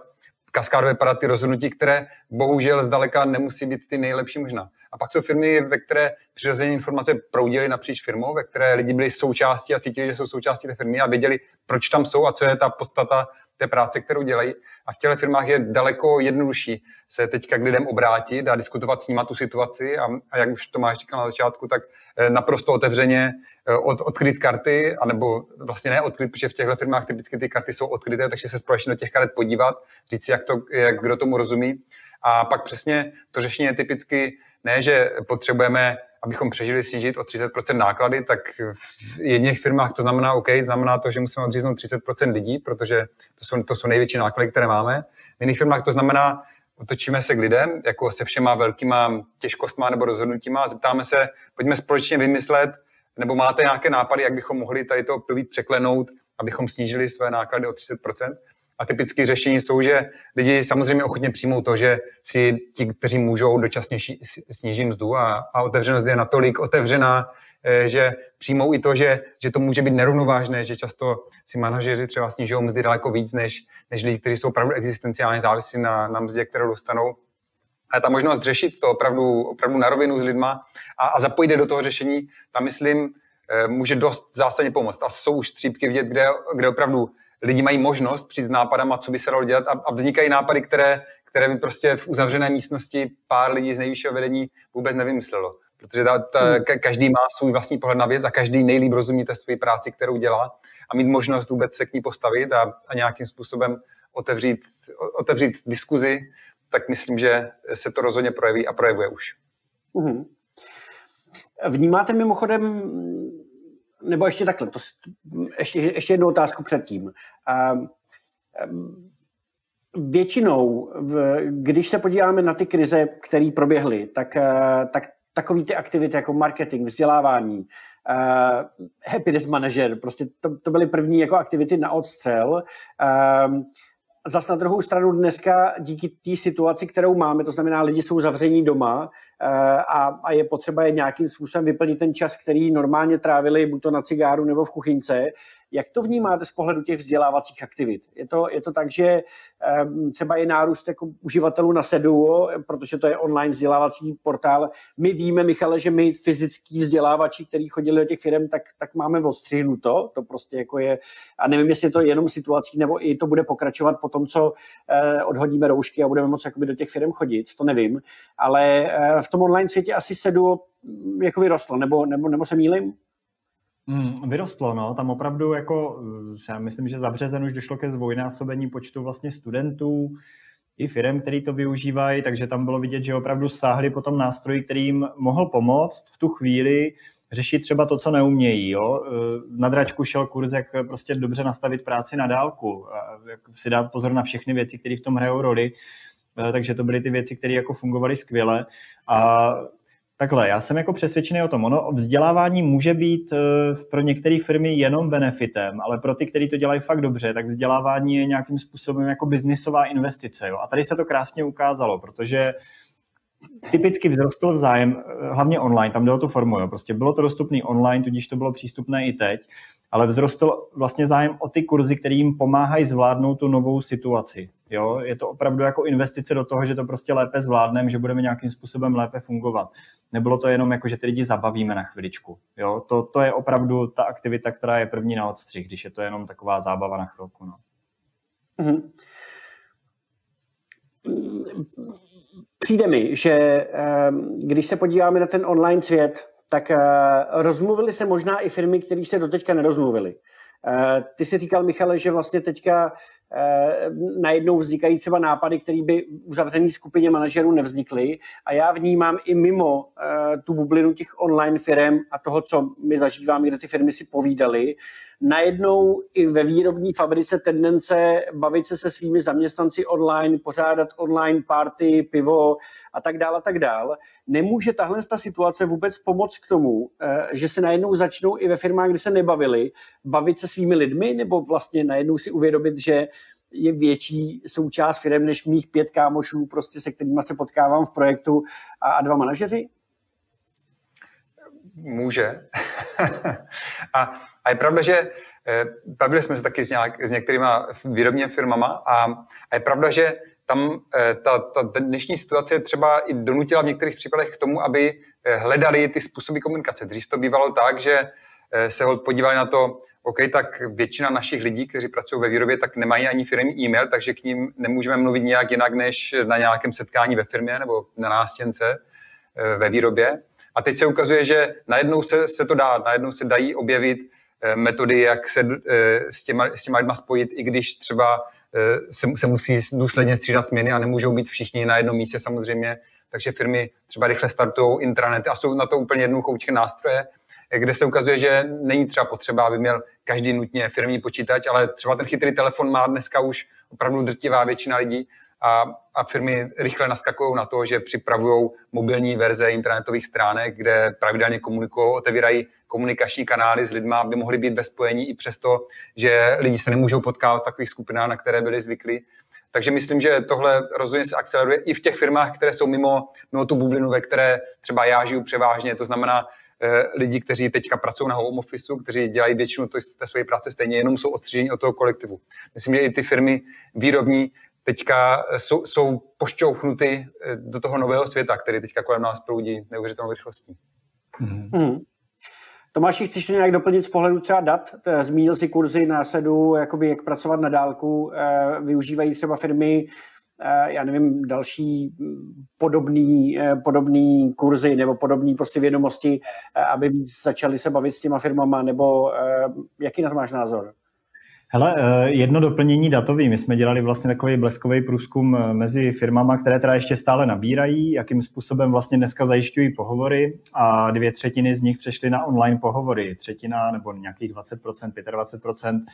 kaskádové padat ty rozhodnutí, které bohužel zdaleka nemusí být ty nejlepší možná. A pak jsou firmy, ve které přirozeně informace proudily napříč firmou, ve které lidi byli součástí a cítili, že jsou součástí té firmy a věděli, proč tam jsou a co je ta podstata té práce, kterou dělají. A v těchto firmách je daleko jednodušší se teďka k lidem obrátit a diskutovat s nimi tu situaci. A, a jak už Tomáš říkal na začátku, tak eh, naprosto otevřeně eh, od, odkryt karty, anebo vlastně ne odkryt, protože v těchto firmách typicky ty karty jsou odkryté, takže se společně do těch karet podívat, říct si, jak, to, jak kdo tomu rozumí. A pak přesně to řešení je typicky ne, že potřebujeme, abychom přežili snížit o 30% náklady, tak v jedných firmách to znamená OK, znamená to, že musíme odříznout 30% lidí, protože to jsou, to jsou největší náklady, které máme. V jiných firmách to znamená, otočíme se k lidem, jako se všema velkýma těžkostma nebo rozhodnutíma a zeptáme se, pojďme společně vymyslet, nebo máte nějaké nápady, jak bychom mohli tady to překlenout, abychom snížili své náklady o 30%. A typické řešení jsou, že lidi samozřejmě ochotně přijmou to, že si ti, kteří můžou, dočasně sníží mzdu a, a otevřenost je natolik otevřená, eh, že přijmou i to, že, že to může být nerovnovážné, že často si manažeři třeba snižují mzdy daleko víc, než, než lidi, kteří jsou opravdu existenciálně závislí na, na mzdě, kterou dostanou. A ta možnost řešit to opravdu, opravdu na rovinu s lidma a, a zapojit je do toho řešení, tam myslím, eh, může dost zásadně pomoct. A jsou už střípky vidět, kde, kde opravdu lidi mají možnost přijít s nápadama, co by se dalo dělat a, a vznikají nápady, které, které by prostě v uzavřené místnosti pár lidí z nejvyššího vedení vůbec nevymyslelo. Protože ta, ta, hmm. každý má svůj vlastní pohled na věc a každý nejlíp rozumí té své práci, kterou dělá a mít možnost vůbec se k ní postavit a, a nějakým způsobem otevřít, otevřít diskuzi, tak myslím, že se to rozhodně projeví a projevuje už. Hmm. Vnímáte mimochodem nebo ještě takhle, to, ještě, ještě jednu otázku předtím. Um, um, většinou, v, když se podíváme na ty krize, které proběhly, tak, uh, tak takový ty aktivity jako marketing, vzdělávání, uh, happiness manager, prostě to, to byly první jako aktivity na odstřel. Um, Zas na druhou stranu dneska díky té situaci, kterou máme, to znamená, lidi jsou zavření doma eh, a, a je potřeba je nějakým způsobem vyplnit ten čas, který normálně trávili buď to na cigáru nebo v kuchynce, jak to vnímáte z pohledu těch vzdělávacích aktivit? Je to, je to tak, že um, třeba je nárůst jako uživatelů na Seduo, protože to je online vzdělávací portál. My víme, Michale, že my fyzický vzdělávači, kteří chodili do těch firm, tak, tak máme odstřihnuto. To prostě jako je, a nevím, jestli je to jenom situací, nebo i to bude pokračovat po tom, co uh, odhodíme roušky a budeme moci do těch firm chodit, to nevím. Ale uh, v tom online světě asi Seduo mm, jako vyrostlo, nebo, nebo, nebo se mýlim? Mm, vyrostlo, no. Tam opravdu jako, eh, já myslím, že za březen už došlo ke zvojnásobení počtu vlastně studentů i firm, který to využívají, takže tam bylo vidět, že opravdu sáhli po tom nástroji, který jim mohl pomoct v tu chvíli řešit třeba to, co neumějí. Jo? Eh, na dračku šel kurz, jak prostě dobře nastavit práci na dálku, jak si dát pozor na všechny věci, které v tom hrajou roli, eh, takže to byly ty věci, které jako fungovaly skvěle. A Takhle, já jsem jako přesvědčený o tom. Ono vzdělávání může být eh, pro některé firmy jenom benefitem, ale pro ty, kteří to dělají fakt dobře, tak vzdělávání je nějakým způsobem jako biznisová investice. Jo? A tady se to krásně ukázalo, protože typicky vzrostl vzájem, eh, hlavně online, tam jde o tu formu, jo. prostě bylo to dostupné online, tudíž to bylo přístupné i teď, ale vzrostl vlastně zájem o ty kurzy, které jim pomáhají zvládnout tu novou situaci. Jo? Je to opravdu jako investice do toho, že to prostě lépe zvládneme, že budeme nějakým způsobem lépe fungovat. Nebylo to jenom jako, že ty lidi zabavíme na chviličku. Jo? To, to je opravdu ta aktivita, která je první na odstřih, když je to jenom taková zábava na chvilku. No. Mm-hmm. Přijde mi, že ehm, když se podíváme na ten online svět, tak eh, rozmluvili se možná i firmy, které se doteďka nerozmluvili. Eh, ty si říkal, Michale, že vlastně teďka Eh, najednou vznikají třeba nápady, které by v uzavřené skupině manažerů nevznikly. A já vnímám i mimo tu bublinu těch online firm a toho, co my zažíváme, kde ty firmy si povídaly, najednou i ve výrobní fabrice tendence bavit se se svými zaměstnanci online, pořádat online party, pivo a tak dále a tak dále. Nemůže tahle ta situace vůbec pomoct k tomu, eh, že se najednou začnou i ve firmách, kde se nebavili, bavit se svými lidmi, nebo vlastně najednou si uvědomit, že je větší součást firm než mých pět kámošů, prostě se kterými se potkávám v projektu a, a dva manažeři? Může. a, a je pravda, že eh, bavili jsme se taky s, nějak, s některýma výrobními firmama a, a je pravda, že tam eh, ta, ta dnešní situace třeba i donutila v některých případech k tomu, aby eh, hledali ty způsoby komunikace. Dřív to bývalo tak, že se podívali na to, OK, tak většina našich lidí, kteří pracují ve výrobě, tak nemají ani firmní e-mail, takže k ním nemůžeme mluvit nějak jinak, než na nějakém setkání ve firmě nebo na nástěnce ve výrobě. A teď se ukazuje, že najednou se, se to dá, najednou se dají objevit eh, metody, jak se eh, s těma, s těma lidma spojit, i když třeba eh, se, se musí důsledně střídat směny a nemůžou být všichni na jednom místě samozřejmě, takže firmy třeba rychle startují intranety a jsou na to úplně jednoduchoučké nástroje, kde se ukazuje, že není třeba potřeba, aby měl každý nutně firmní počítač, ale třeba ten chytrý telefon má dneska už opravdu drtivá většina lidí a, a firmy rychle naskakují na to, že připravují mobilní verze internetových stránek, kde pravidelně komunikují, otevírají komunikační kanály s lidmi, aby mohli být ve spojení i přesto, že lidi se nemůžou potkávat v takových skupinách, na které byli zvyklí. Takže myslím, že tohle rozhodně se akceleruje i v těch firmách, které jsou mimo, mimo tu bublinu, ve které třeba já žiju převážně. To znamená, lidi, kteří teďka pracují na home office, kteří dělají většinu té své práce stejně, jenom jsou odstříženi od toho kolektivu. Myslím, že i ty firmy výrobní teďka jsou, jsou pošťouchnuty do toho nového světa, který teďka kolem nás proudí neuvěřitelnou rychlostí. Mm-hmm. Tomáši, chceš to nějak doplnit z pohledu třeba dat? Zmínil si kurzy na sedu, jakoby jak pracovat na dálku. Eh, využívají třeba firmy, eh, já nevím, další podobný, eh, podobný kurzy nebo podobné prostě vědomosti, aby víc začali se bavit s těma firmama, nebo jaký na to máš názor? Hele, eh, jedno doplnění datový. My jsme dělali vlastně takový bleskový průzkum eh, mezi firmama, které teda ještě stále nabírají, jakým způsobem vlastně dneska zajišťují pohovory a dvě třetiny z nich přešly na online pohovory. Třetina nebo nějakých 20%, 25%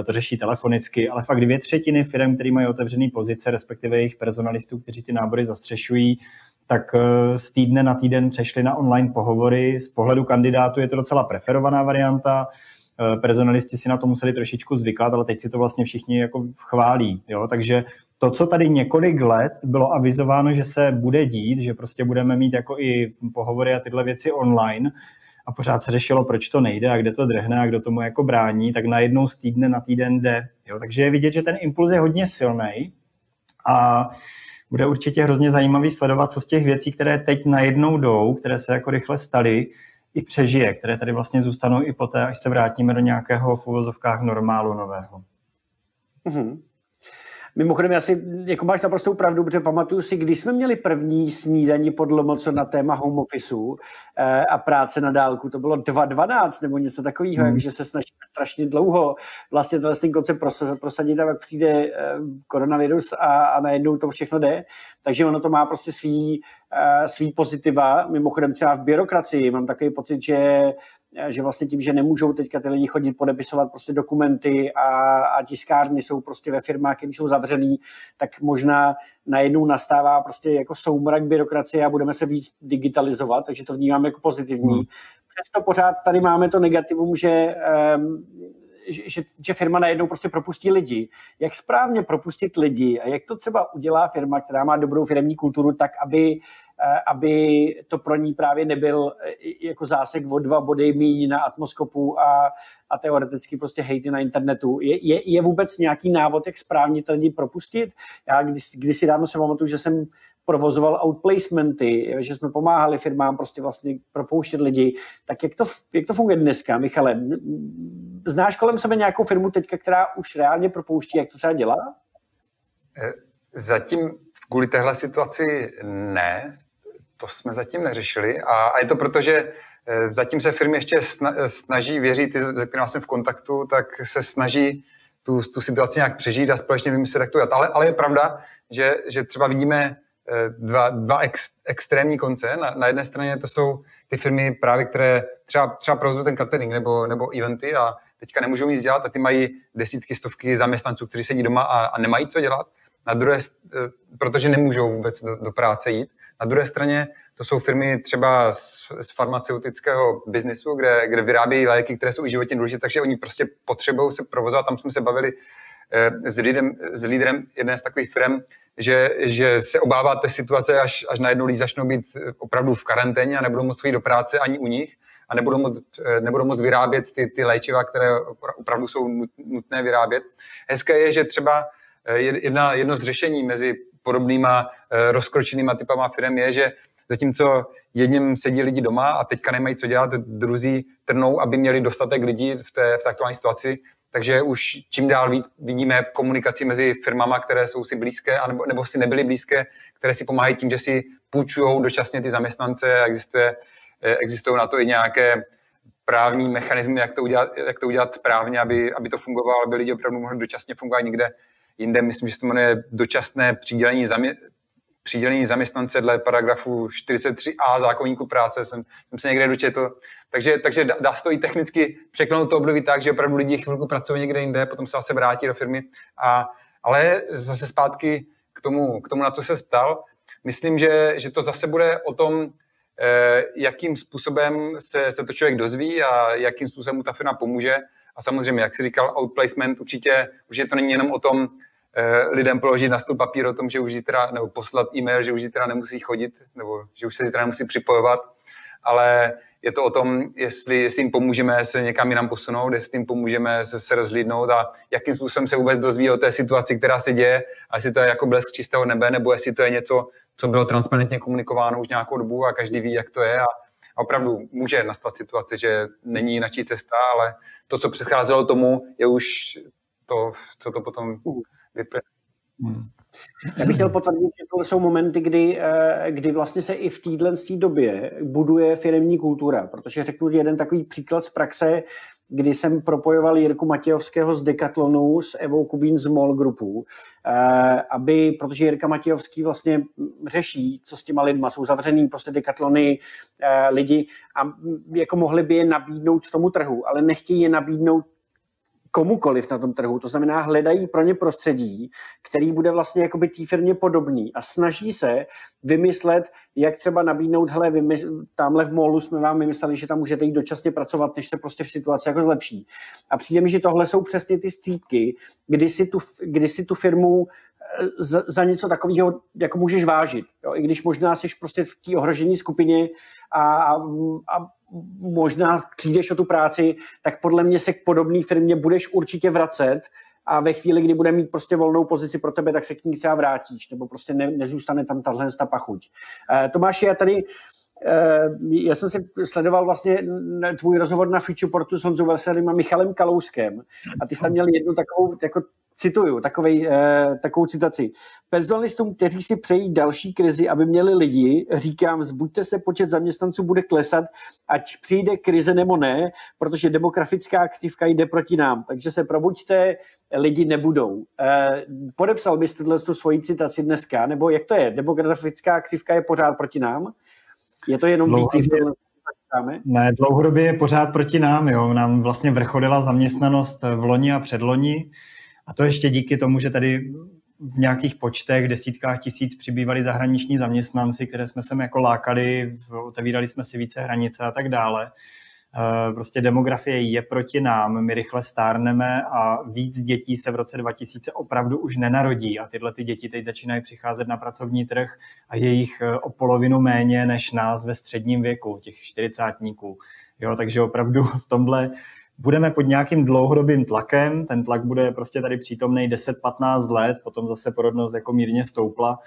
eh, to řeší telefonicky, ale fakt dvě třetiny firm, které mají otevřené pozice, respektive jejich personalistů, kteří ty nábory zastřešují, tak z týdne na týden přešli na online pohovory. Z pohledu kandidátu je to docela preferovaná varianta. Eh, personalisti si na to museli trošičku zvykat, ale teď si to vlastně všichni jako chválí. Jo? Takže to, co tady několik let bylo avizováno, že se bude dít, že prostě budeme mít jako i pohovory a tyhle věci online, a pořád se řešilo, proč to nejde a kde to drhne a kdo tomu jako brání, tak najednou z týdne na týden jde. Jo? Takže je vidět, že ten impuls je hodně silný a bude určitě hrozně zajímavý sledovat, co z těch věcí, které teď najednou jdou, které se jako rychle staly, i přežije, které tady vlastně zůstanou i poté, až se vrátíme do nějakého v uvozovkách normálu nového. Mm-hmm. Mimochodem, já si, jako máš naprostou pravdu, protože pamatuju si, když jsme měli první snídaní podle moco na téma home officeu eh, a práce na dálku, to bylo 2.12 nebo něco takového, hmm. že se snažíme strašně dlouho vlastně ten koncept prosadit a pak přijde eh, koronavirus a, a najednou to všechno jde. Takže ono to má prostě svý, eh, svý pozitiva. Mimochodem třeba v byrokracii mám takový pocit, že že vlastně tím, že nemůžou teďka ty lidi chodit podepisovat prostě dokumenty a, a tiskárny jsou prostě ve firmách, které jsou zavřený, tak možná najednou nastává prostě jako soumrak byrokracie a budeme se víc digitalizovat, takže to vnímám jako pozitivní. Hmm. Přesto pořád tady máme to negativum, že um, že, že firma najednou prostě propustí lidi. Jak správně propustit lidi a jak to třeba udělá firma, která má dobrou firmní kulturu, tak aby, eh, aby to pro ní právě nebyl eh, jako zásek o dva body míň na atmoskopu a, a teoreticky prostě hejty na internetu. Je, je, je vůbec nějaký návod, jak správně ty lidi propustit? Já když, když si dávno se pamatuju, že jsem provozoval outplacementy, že jsme pomáhali firmám prostě vlastně propouštět lidi. Tak jak to, jak to funguje dneska, Michale? Znáš kolem sebe nějakou firmu teďka, která už reálně propouští, jak to třeba dělá? Eh, zatím kvůli téhle situaci ne, to jsme zatím neřešili a, a je to proto, že eh, zatím se firmy ještě snaží věřit, ty, se kterými jsem v kontaktu, tak se snaží tu, tu situaci nějak přežít a společně vymyslet, jak to dělat. Ale, ale je pravda, že, že třeba vidíme Eh, dva, dva ex, extrémní konce. Na, na jedné straně to jsou ty firmy právě, které třeba, třeba provozují ten catering nebo, nebo eventy a teďka nemůžou nic dělat a ty mají desítky, stovky zaměstnanců, kteří sedí doma a, a nemají co dělat, na druhé, eh, protože nemůžou vůbec do, do práce jít. Na druhé straně to jsou firmy třeba z, z farmaceutického biznesu, kde, kde vyrábějí léky, které jsou i životně důležité, takže oni prostě potřebují se provozovat. Tam jsme se bavili eh, s, lídrem, s lídrem jedné z takových firm, že, že se obáváte situace, až, až najednou lidi začnou být opravdu v karanténě a nebudou moct jít do práce ani u nich a nebudou moc, nebudou moc vyrábět ty, ty léčiva, které opravdu jsou nutné vyrábět. Hezké je, že třeba eh, jedna, jedno z řešení mezi podobnýma eh, rozkročenýma typama firm je, že zatímco jedním sedí lidi doma a teďka nemají co dělat, druzí trnou, aby měli dostatek lidí v té, v té aktuální situaci, takže už čím dál víc vidíme komunikaci mezi firmama, které jsou si blízké, anebo, nebo si nebyly blízké, které si pomáhají tím, že si půjčují dočasně ty zaměstnance. Existuje, eh, existují na to i nějaké právní mechanismy, jak to udělat, jak to udělat správně, aby, aby to fungovalo, aby lidi opravdu mohli dočasně fungovat někde jinde. Myslím, že se to jmenuje dočasné přidělení, zamě, přidělení zaměstnance dle paragrafu 43a zákonníku práce. Jsem, jsem se někde dočetl, takže, takže dá se to i technicky překlenout to období tak, že opravdu lidi chvilku pracují někde jinde, potom se zase vrátí do firmy. A, ale zase zpátky k tomu, k tomu, na co se ptal, myslím, že, že to zase bude o tom, eh, jakým způsobem se, se to člověk dozví a jakým způsobem mu ta firma pomůže. A samozřejmě, jak si říkal, outplacement určitě, určitě to není jenom o tom, lidem položit na stůl papír o tom, že už zítra, nebo poslat e-mail, že už zítra nemusí chodit, nebo že už se zítra nemusí připojovat, ale je to o tom, jestli, jestli jim pomůžeme se někam jinam posunout, jestli jim pomůžeme se, se rozlídnout a jakým způsobem se vůbec dozví o té situaci, která se děje, a jestli to je jako blesk čistého nebe, nebo jestli to je něco, co bylo transparentně komunikováno už nějakou dobu a každý ví, jak to je. A, a opravdu může nastat situace, že není jináčí cesta, ale to, co předcházelo tomu, je už to, co to potom vyplyne. Hmm. Já bych chtěl potvrdit, že tohle jsou momenty, kdy, eh, kdy vlastně se i v téhle době buduje firmní kultura, protože řeknu jeden takový příklad z praxe, kdy jsem propojoval Jirku Matějovského z Decathlonu s Evou Kubín z MOL Groupu, eh, aby, protože Jirka Matějovský vlastně řeší, co s těma lidma, jsou zavřený prostě Decathlony eh, lidi a jako mohli by je nabídnout tomu trhu, ale nechtějí je nabídnout komukoliv na tom trhu. To znamená, hledají pro ně prostředí, který bude vlastně jakoby té firmě podobný a snaží se vymyslet, jak třeba nabídnout, hele, vymysl, tamhle v molu jsme vám vymysleli, že tam můžete jít dočasně pracovat, než se prostě v situaci jako zlepší. A přijde mi, že tohle jsou přesně ty střípky, kdy si tu, kdy si tu firmu za, za něco takového jako můžeš vážit. Jo? I když možná jsi prostě v té ohrožení skupině a, a, a možná přijdeš o tu práci, tak podle mě se k podobné firmě budeš určitě vracet a ve chvíli, kdy bude mít prostě volnou pozici pro tebe, tak se k ní třeba vrátíš, nebo prostě ne, nezůstane tam tahle pachuť. Uh, Tomáši, já tady já jsem si sledoval vlastně tvůj rozhovor na Futureportu s Honzou Veselým a Michalem Kalouskem a ty jsi tam měl jednu takovou jako cituju takovej, eh, takovou citaci. Personalistům, kteří si přejí další krizi, aby měli lidi, říkám, zbuďte se, počet zaměstnanců bude klesat, ať přijde krize nebo ne, protože demografická křivka jde proti nám. Takže se probuďte, lidi nebudou. Eh, podepsal tuhle tu svoji citaci dneska, nebo jak to je? Demografická křivka je pořád proti nám? Je to jenom díky v ne, dlouhodobě je pořád proti nám. Jo. Nám vlastně vrcholila zaměstnanost v loni a předloni. A to ještě díky tomu, že tady v nějakých počtech, desítkách tisíc přibývali zahraniční zaměstnanci, které jsme sem jako lákali, otevírali jsme si více hranice a tak dále. Eh, prostě demografie je proti nám, my rychle stárneme a víc dětí se v roce 2000 opravdu už nenarodí. A tyhle ty děti teď začínají přicházet na pracovní trh a je jich eh, o polovinu méně než nás ve středním věku, těch čtyřicátníků. Jo, takže opravdu v tomhle budeme pod nějakým dlouhodobým tlakem, ten tlak bude prostě tady přítomný 10-15 let, potom zase porodnost jako mírně stoupla,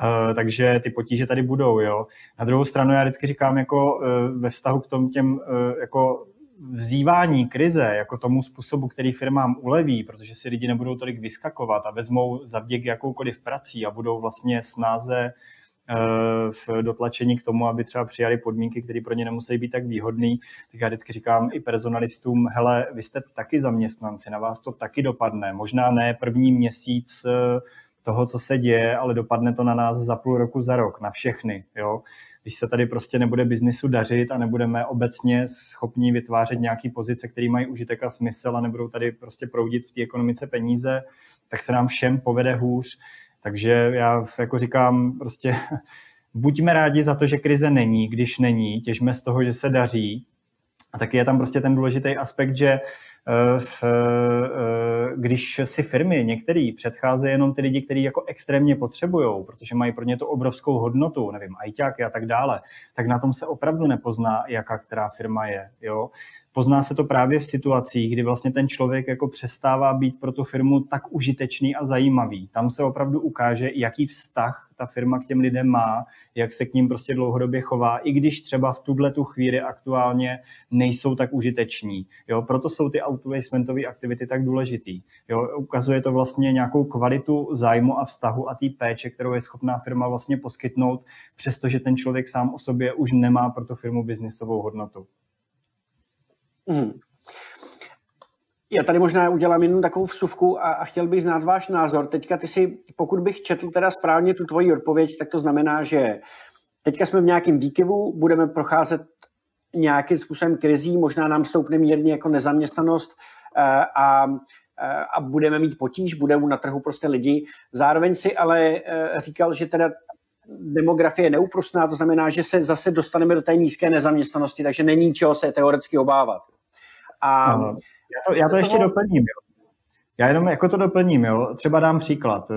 Uh, takže ty potíže tady budou, jo. Na druhou stranu já vždycky říkám jako uh, ve vztahu k tom těm uh, jako vzývání krize jako tomu způsobu, který firmám uleví, protože si lidi nebudou tolik vyskakovat a vezmou za vděk jakoukoliv prací a budou vlastně snáze v dotlačení k tomu, aby třeba přijali podmínky, které pro ně nemusí být tak výhodné. Tak já vždycky říkám i personalistům, hele, vy jste taky zaměstnanci, na vás to taky dopadne. Možná ne první měsíc eh, toho, co se děje, ale dopadne to na nás za půl roku, za rok, na všechny. Jo? Když se tady prostě nebude biznisu dařit a nebudeme obecně schopni vytvářet nějaký pozice, které mají užitek a smysl a nebudou tady prostě proudit v té ekonomice peníze, tak se nám všem povede hůř. Takže já jako říkám, prostě buďme rádi za to, že krize není, když není, těžme z toho, že se daří. A taky je tam prostě ten důležitý aspekt, že eh, v, eh, když si firmy některý předcházejí jenom ty lidi, kteří jako extrémně potřebují, protože mají pro ně to obrovskou hodnotu, nevím, ajťáky a tak dále, tak na tom se opravdu nepozná, jaká která firma je. Jo? Pozná se to právě v situacích, kdy vlastně ten člověk jako přestává být pro tu firmu tak užitečný a zajímavý. Tam se opravdu ukáže, jaký vztah ta firma k těm lidem má, jak se k ním prostě dlouhodobě chová, i když třeba v tuhle tu chvíli aktuálně nejsou tak užiteční. Jo, proto jsou ty outplacementové aktivity tak důležitý. Jo, ukazuje to vlastně nějakou kvalitu zájmu a vztahu a té péče, kterou je schopná firma vlastně poskytnout, přestože ten člověk sám o sobě už nemá pro tu firmu biznisovou hodnotu. Mm. Já tady možná udělám jenom takovou vsuvku a, a chtěl bych znát váš názor. Teďka ty si, pokud bych četl teda správně tu tvoji odpověď, tak to znamená, že teďka jsme v nějakém výkyvu, budeme procházet nějakým způsobem krizí, možná nám stoupne mírně jako nezaměstnanost eh, a, eh, a budeme mít potíž, budou na trhu prostě lidi. Zároveň si ale eh, říkal, že teda demografie je neúprostná, to znamená, že se zase dostaneme do té nízké nezaměstnanosti, takže není čeho se teoreticky obávat. A já to, já to ještě doplním. Jo. Já jenom jako to doplním, jo. Třeba dám příklad.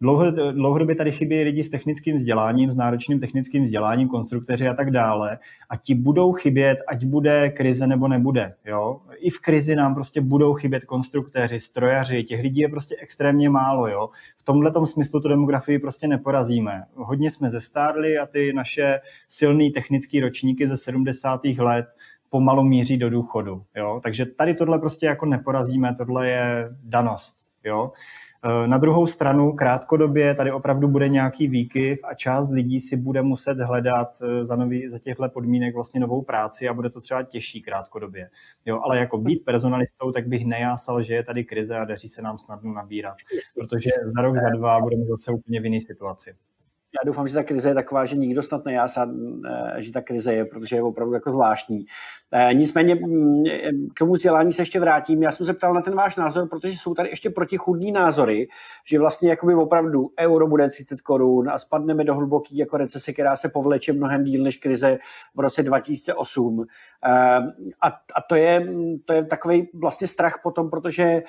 Dlouho, dlouhodobě tady chybí lidi s technickým vzděláním, s náročným technickým vzděláním, konstrukteři a tak dále. A ti budou chybět, ať bude krize nebo nebude. Jo? I v krizi nám prostě budou chybět konstruktéři, strojaři, těch lidí je prostě extrémně málo. Jo? V tomhle smyslu tu demografii prostě neporazíme. Hodně jsme zestárli a ty naše silné technické ročníky ze 70. let pomalu míří do důchodu. Jo? Takže tady tohle prostě jako neporazíme, tohle je danost. Jo? Eh, na druhou stranu krátkodobě tady opravdu bude nějaký výkyv a část lidí si bude muset hledat eh, za, nový, za těchto podmínek vlastně novou práci a bude to třeba těžší krátkodobě. Jo, ale jako být personalistou, tak bych nejásal, že je tady krize a daří se nám snadno nabírat, protože za rok, za dva budeme zase úplně v jiné situaci já doufám, že ta krize je taková, že nikdo snad nejásá, eh, že ta krize je, protože je opravdu jako zvláštní. Eh, nicméně mm, k tomu vzdělání se ještě vrátím. Já jsem se ptal na ten váš názor, protože jsou tady ještě protichudní názory, že vlastně jakoby opravdu euro bude 30 korun a spadneme do hluboký jako recese, která se povleče mnohem díl než krize v roce 2008. Eh, a, a to, je, to je takový vlastně strach potom, protože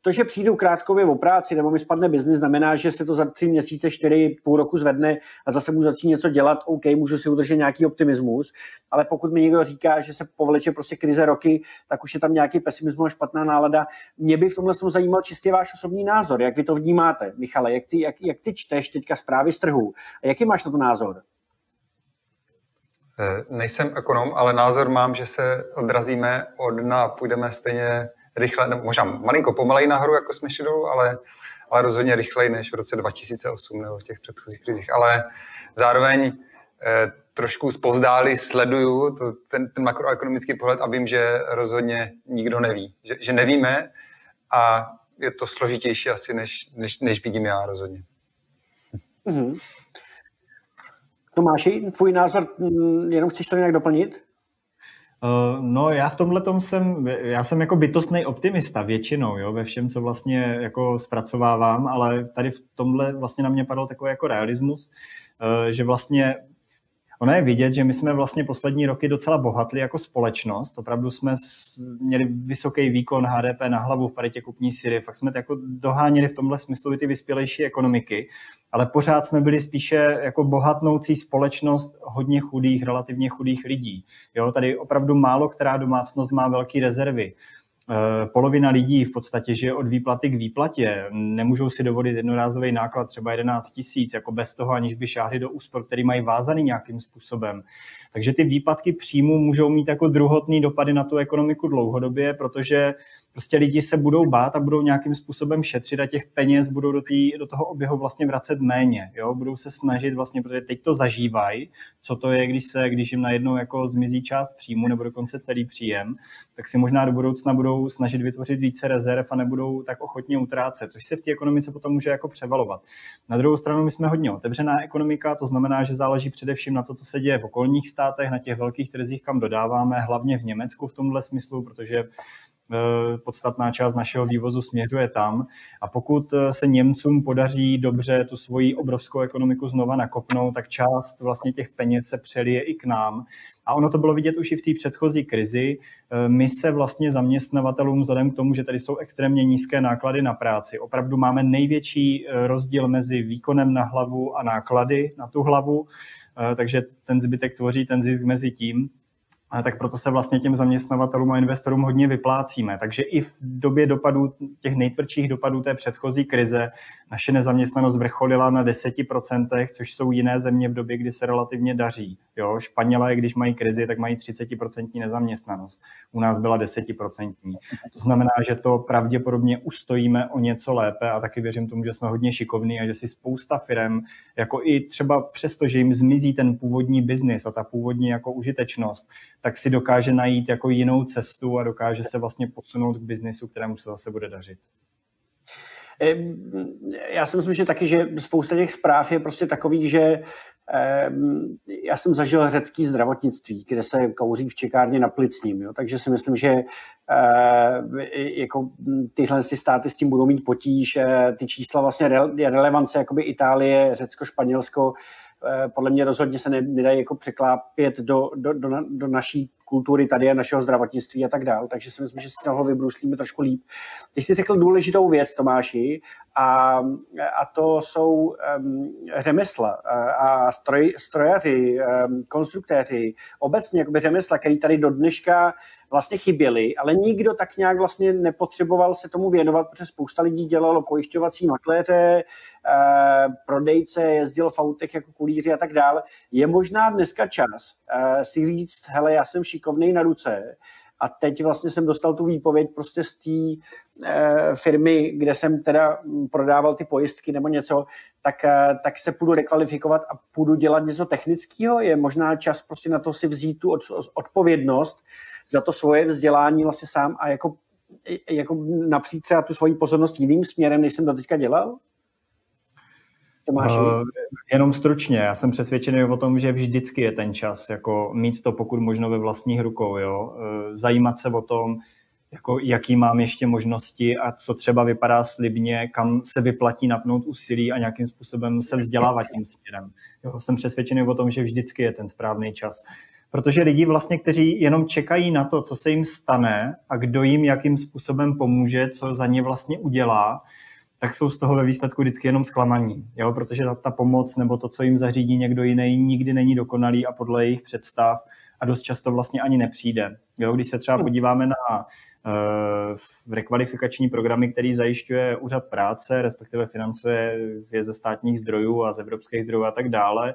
to, že přijdou krátkově o práci nebo mi spadne biznis, znamená, že se to za tři měsíce, čtyři půl roku zvedne a zase můžu začít něco dělat, OK, můžu si udržet nějaký optimismus, ale pokud mi někdo říká, že se povleče prostě krize roky, tak už je tam nějaký pesimismus a špatná nálada. Mě by v tomhle tom zajímal čistě váš osobní názor, jak vy to vnímáte, Michale, jak ty, jak, jak ty čteš teďka zprávy z trhu a jaký máš na to názor? Eh, nejsem ekonom, ale názor mám, že se odrazíme od dna, půjdeme stejně rychle, nebo možná malinko pomalej nahoru, jako jsme šli dolů, ale ale rozhodně rychleji než v roce 2008 nebo v těch předchozích krizích. Ale zároveň eh, trošku zpovzdáli sleduju to, ten, ten makroekonomický pohled a vím, že rozhodně nikdo neví. Že, že nevíme a je to složitější asi, než, než, než vidím já rozhodně. Mm-hmm. Tomáši, tvůj názor, mm, jenom chceš to nějak doplnit? Uh, no já v tomhle jsem, já jsem jako bytostný optimista většinou, jo, ve všem, co vlastně jako zpracovávám, ale tady v tomhle vlastně na mě padl takový jako realismus, uh, že vlastně Ono je vidět, že my jsme vlastně poslední roky docela bohatli jako společnost. Opravdu jsme měli vysoký výkon HDP na hlavu v paritě kupní síly. Fakt jsme jako doháněli v tomhle smyslu i ty vyspělejší ekonomiky, ale pořád jsme byli spíše jako bohatnoucí společnost hodně chudých, relativně chudých lidí. Jo, tady opravdu málo která domácnost má velké rezervy. Eh, polovina lidí v podstatě žije od výplaty k výplatě. Nemůžou si dovolit jednorázový náklad třeba 11 tisíc, jako bez toho, aniž by šáhli do úspor, který mají vázaný nějakým způsobem. Takže ty výpadky příjmu můžou mít jako druhotný dopady na tu ekonomiku dlouhodobě, protože prostě lidi se budou bát a budou nějakým způsobem šetřit a těch peněz budou do, tý, do toho oběhu vlastně vracet méně. Jo? Budou se snažit vlastně, protože teď to zažívají, co to je, když se, když jim najednou jako zmizí část příjmu nebo dokonce celý příjem, tak si možná do budoucna budou snažit vytvořit více rezerv a nebudou tak ochotně utrácet, což se v té ekonomice potom může jako převalovat. Na druhou stranu my jsme hodně otevřená ekonomika, to znamená, že záleží především na to, co se děje v okolních státech, na těch velkých trzích, kam dodáváme, hlavně v Německu v tomhle smyslu, protože podstatná část našeho vývozu směřuje tam. A pokud eh, se Němcům podaří dobře tu svoji obrovskou ekonomiku znova nakopnout, tak část vlastně těch peněz se přelije i k nám. A ono to bylo vidět už i v té předchozí krizi. Eh, my se vlastně zaměstnavatelům, vzhledem k tomu, že tady jsou extrémně nízké náklady na práci, opravdu máme největší rozdíl mezi výkonem na hlavu a náklady na tu hlavu, takže ten zbytek tvoří ten zisk mezi tím tak proto se vlastně těm zaměstnavatelům a investorům hodně vyplácíme. Takže i v době dopadů, těch nejtvrdších dopadů té předchozí krize, naše nezaměstnanost vrcholila na 10%, což jsou jiné země v době, kdy se relativně daří. Jo, Španělé, když mají krizi, tak mají 30% nezaměstnanost. U nás byla 10%. To znamená, že to pravděpodobně ustojíme o něco lépe a taky věřím tomu, že jsme hodně šikovní a že si spousta firm, jako i třeba přesto, že jim zmizí ten původní biznis a ta původní jako užitečnost, tak si dokáže najít jako jinou cestu a dokáže se vlastně posunout k biznisu, kterému se zase bude dařit. Já si myslím, že taky, že spousta těch zpráv je prostě takových, že já jsem zažil řecký zdravotnictví, kde se kouří v čekárně na plicním, jo? takže si myslím, že jako tyhle státy s tím budou mít potíž. E, ty čísla vlastně relevance, jakoby Itálie, Řecko, Španělsko, Eh, podle mě rozhodně se nedají jako překlápět do, do, do, do naší kultury tady a našeho zdravotnictví a tak dále. Takže si myslím, že z toho vybruslíme trošku líp. Ty jsi řekl důležitou věc, Tomáši, a, a to jsou um, řemesla a stroj, strojaři, um, konstruktéři, obecně jakoby řemesla, který tady do dneška vlastně chyběly, ale nikdo tak nějak vlastně nepotřeboval se tomu věnovat, protože spousta lidí dělalo pojišťovací makléře, eh, prodejce, jezdil v autech jako kulíři a tak dále. Je možná dneska čas eh, si říct, hele, já jsem šikovný na ruce, a teď vlastně jsem dostal tu výpověď prostě z té e, firmy, kde jsem teda prodával ty pojistky nebo něco, tak, e, tak se půjdu rekvalifikovat a půjdu dělat něco technického. Je možná čas prostě na to si vzít tu od, odpovědnost za to svoje vzdělání vlastně sám a jako, jako napřít třeba tu svoji pozornost jiným směrem, než jsem to teďka dělal? Tomáši? Uh, jenom stručně, já jsem přesvědčený o tom, že vždycky je ten čas, jako mít to pokud možno ve vlastních rukou, jo? Uh, zajímat se o tom, jako jaký mám ještě možnosti a co třeba vypadá slibně, kam se vyplatí napnout úsilí a nějakým způsobem se vzdělávat tím směrem. Jo, jsem přesvědčený o tom, že vždycky je ten správný čas. Protože lidi vlastně, kteří jenom čekají na to, co se jim stane a kdo jim jakým způsobem pomůže, co za ně vlastně udělá, tak jsou z toho ve výsledku vždycky jenom zklamaní, jo? protože ta, ta pomoc nebo to, co jim zařídí někdo jiný, nikdy není dokonalý a podle jejich představ a dost často vlastně ani nepřijde. Jo? Když se třeba hmm. podíváme na uh, rekvalifikační programy, který zajišťuje úřad práce, respektive financuje je ze státních zdrojů a z evropských zdrojů a tak dále,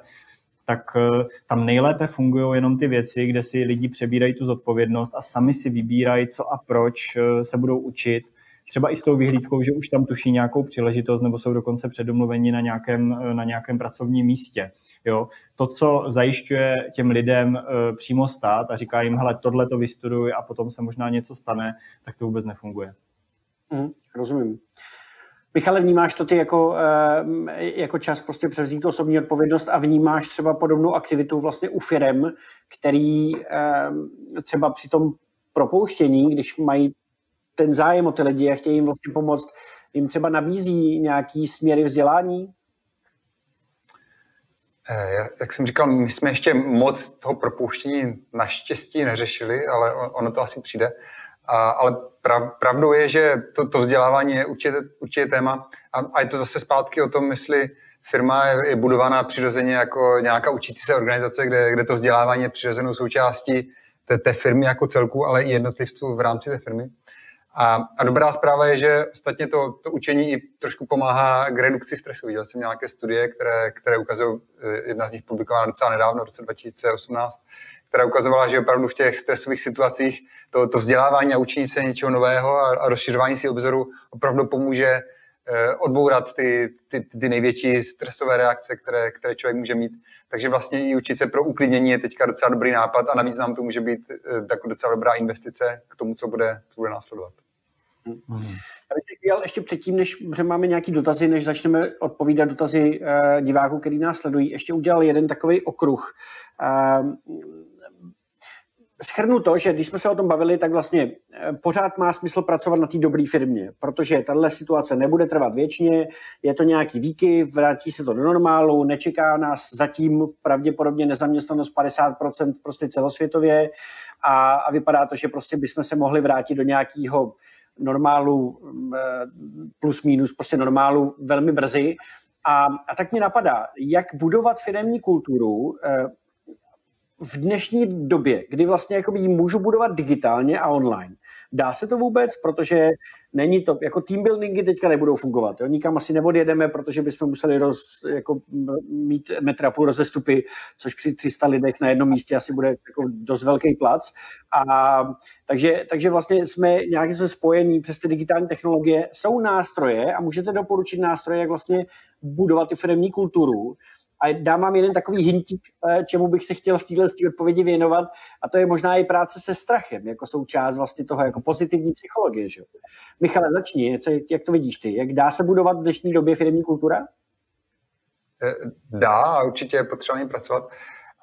tak uh, tam nejlépe fungují jenom ty věci, kde si lidi přebírají tu zodpovědnost a sami si vybírají, co a proč uh, se budou učit třeba i s tou vyhlídkou, že už tam tuší nějakou příležitost nebo jsou dokonce předomluveni na nějakém, na nějakém pracovním místě. Jo? To, co zajišťuje těm lidem e, přímo stát a říká jim, hele, tohle to vystuduj a potom se možná něco stane, tak to vůbec nefunguje. Mm, rozumím. Michale, vnímáš to ty jako, e, jako čas prostě převzít osobní odpovědnost a vnímáš třeba podobnou aktivitu vlastně u firem, který e, třeba při tom propouštění, když mají ten zájem o ty lidi a chtějí jim vlastně pomoct, jim třeba nabízí nějaký směry vzdělání? Eh, jak jsem říkal, my jsme ještě moc toho propouštění naštěstí neřešili, ale ono to asi přijde. A, ale pravdou je, že to, to vzdělávání je určitě, určitě téma a, a je to zase zpátky o tom, jestli firma je, je budovaná přirozeně jako nějaká učící se organizace, kde, kde to vzdělávání je přirozenou součástí té, té firmy jako celku, ale i jednotlivců v rámci té firmy. A, a dobrá zpráva je, že ostatně to, to učení i trošku pomáhá k redukci stresu. Viděl jsem nějaké studie, které, které ukazují, eh, jedna z nich publikována docela nedávno, v roce 2018, která ukazovala, že opravdu v těch stresových situacích to, to vzdělávání a učení se něčeho nového a, a rozšiřování si obzoru opravdu pomůže eh, odbourat ty, ty, ty největší stresové reakce, které, které člověk může mít. Takže vlastně i učit se pro uklidnění je teďka docela dobrý nápad a navíc nám to může být eh, docela dobrá investice k tomu, co bude, co bude následovat. Já bych chtěl ještě předtím, než máme nějaký dotazy, než začneme odpovídat dotazy uh, diváků, který nás sledují, ještě udělal jeden takový okruh. Uh, Schrnu to, že když jsme se o tom bavili, tak vlastně eh, pořád má smysl pracovat na té dobré firmě, protože tahle situace nebude trvat věčně, je to nějaký výky, vrátí se to do normálu, nečeká nás zatím pravděpodobně nezaměstnanost 50% prostě celosvětově a, a vypadá to, že prostě bychom se mohli vrátit do nějakého normálu mm, eh, plus minus, prostě normálu velmi brzy. A, a tak mě napadá, jak budovat firmní kulturu eh, v dnešní době, kdy vlastně jakoby ji můžu budovat digitálně a online. Dá se to vůbec, protože není to, jako team buildingy teďka nebudou fungovat. Jo? Nikam asi neodjedeme, protože bychom museli roz, jako mít metra půl rozestupy, což při 300 lidech na jednom místě asi bude jako dost velký plac. A, takže, takže vlastně jsme nějak se spojení přes ty digitální technologie. Jsou nástroje a můžete doporučit nástroje, jak vlastně budovat tu firmní kulturu, a dám vám jeden takový hintík, eh, čemu bych se chtěl v téhle odpovědi věnovat, a to je možná i práce se strachem, jako součást vlastně toho, jako pozitivní psychologie. Že? Michale, začni, jak to vidíš ty? Jak dá se budovat v dnešní době firmní kultura? Eh, dá a určitě je potřeba pracovat.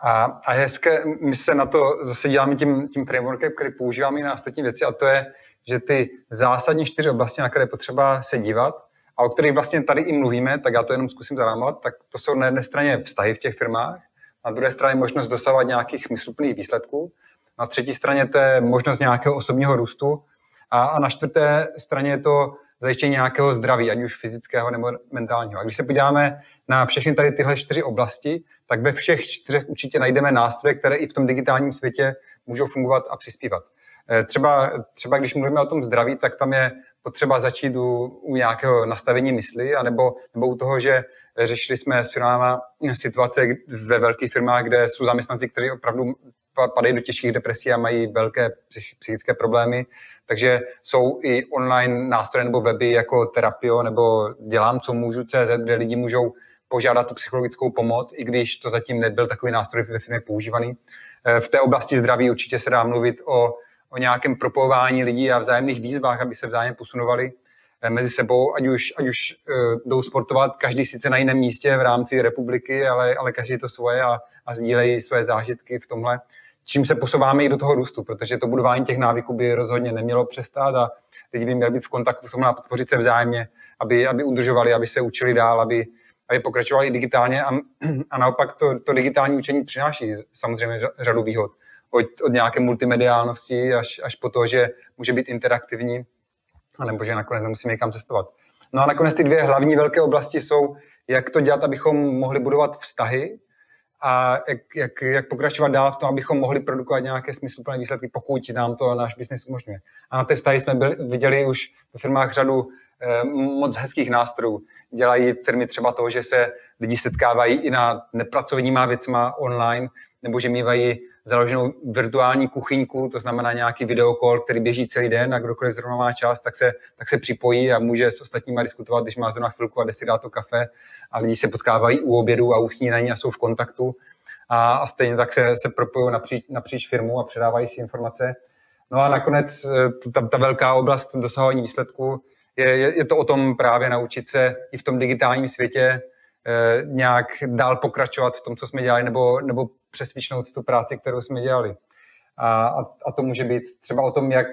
A, a hezké, my se na to zase děláme tím, tím frameworkem, který používáme i na ostatní věci, a to je, že ty zásadní čtyři oblasti, na které potřeba se dívat, a o kterých vlastně tady i mluvíme, tak já to jenom zkusím zarámovat, tak to jsou na jedné straně vztahy v těch firmách, na druhé straně možnost dosahovat nějakých smysluplných výsledků Na třetí straně to je možnost nějakého osobního růstu a, a na čtvrté straně je to zajištění nějakého zdraví, ať už fyzického nebo mentálního. A když se podíváme na všechny tady tyhle čtyři oblasti, tak ve všech čtyřech určitě najdeme nástroje, které i v tom digitálním světě můžou fungovat a přispívat. Eh, třeba, třeba když mluvíme o tom zdraví, tak tam je potřeba začít u, u nějakého nastavení mysli, anebo, nebo u toho, že řešili jsme s firmama situace ve velkých firmách, kde jsou zaměstnanci, kteří opravdu padají do těžkých depresí a mají velké psychické problémy. Takže jsou i online nástroje nebo weby jako Terapio nebo Dělám, co můžu CZ, kde lidi můžou požádat tu psychologickou pomoc, i když to zatím nebyl takový nástroj ve firmě používaný. Eh, v té oblasti zdraví určitě se dá mluvit o, o nějakém propojování lidí a vzájemných výzvách, aby se vzájemně posunovali eh, mezi sebou, ať už, ať už uh, jdou sportovat, každý sice na jiném místě v rámci republiky, ale, ale každý to svoje a, a sdílejí své zážitky v tomhle čím se posouváme i do toho růstu, protože to budování těch návyků by rozhodně nemělo přestát a lidi by měli být v kontaktu, na podpořit se vzájemně, aby, aby udržovali, aby se učili dál, aby, aby pokračovali digitálně a, a naopak to, to digitální učení přináší samozřejmě řadu výhod. Od, od nějaké multimediálnosti až, až po to, že může být interaktivní, anebo že nakonec nemusíme někam cestovat. No a nakonec ty dvě hlavní velké oblasti jsou, jak to dělat, abychom mohli budovat vztahy a jak, jak, jak pokračovat dál v tom, abychom mohli produkovat nějaké smysluplné výsledky, pokud nám to náš biznis umožňuje. A na té vztahy jsme byli, viděli už v firmách řadu eh, moc hezkých nástrojů. Dělají firmy třeba to, že se lidi setkávají i na nepracovníma věcma online, nebo že mývají založenou virtuální kuchyňku, to znamená nějaký videokol, který běží celý den a kdokoliv zrovna má čas, tak se, tak se připojí a může s ostatníma diskutovat, když má zrovna chvilku a jde si dát to kafe a lidi se potkávají u obědu a u snídaní a jsou v kontaktu a, a stejně tak se, se propojují napříč, napříč firmu a předávají si informace. No a nakonec eh, ta, ta velká oblast dosahování výsledku je, je, je to o tom právě naučit se i v tom digitálním světě nějak dál pokračovat v tom, co jsme dělali, nebo, nebo přesvičnout tu práci, kterou jsme dělali. A, a, a to může být třeba o tom, jak,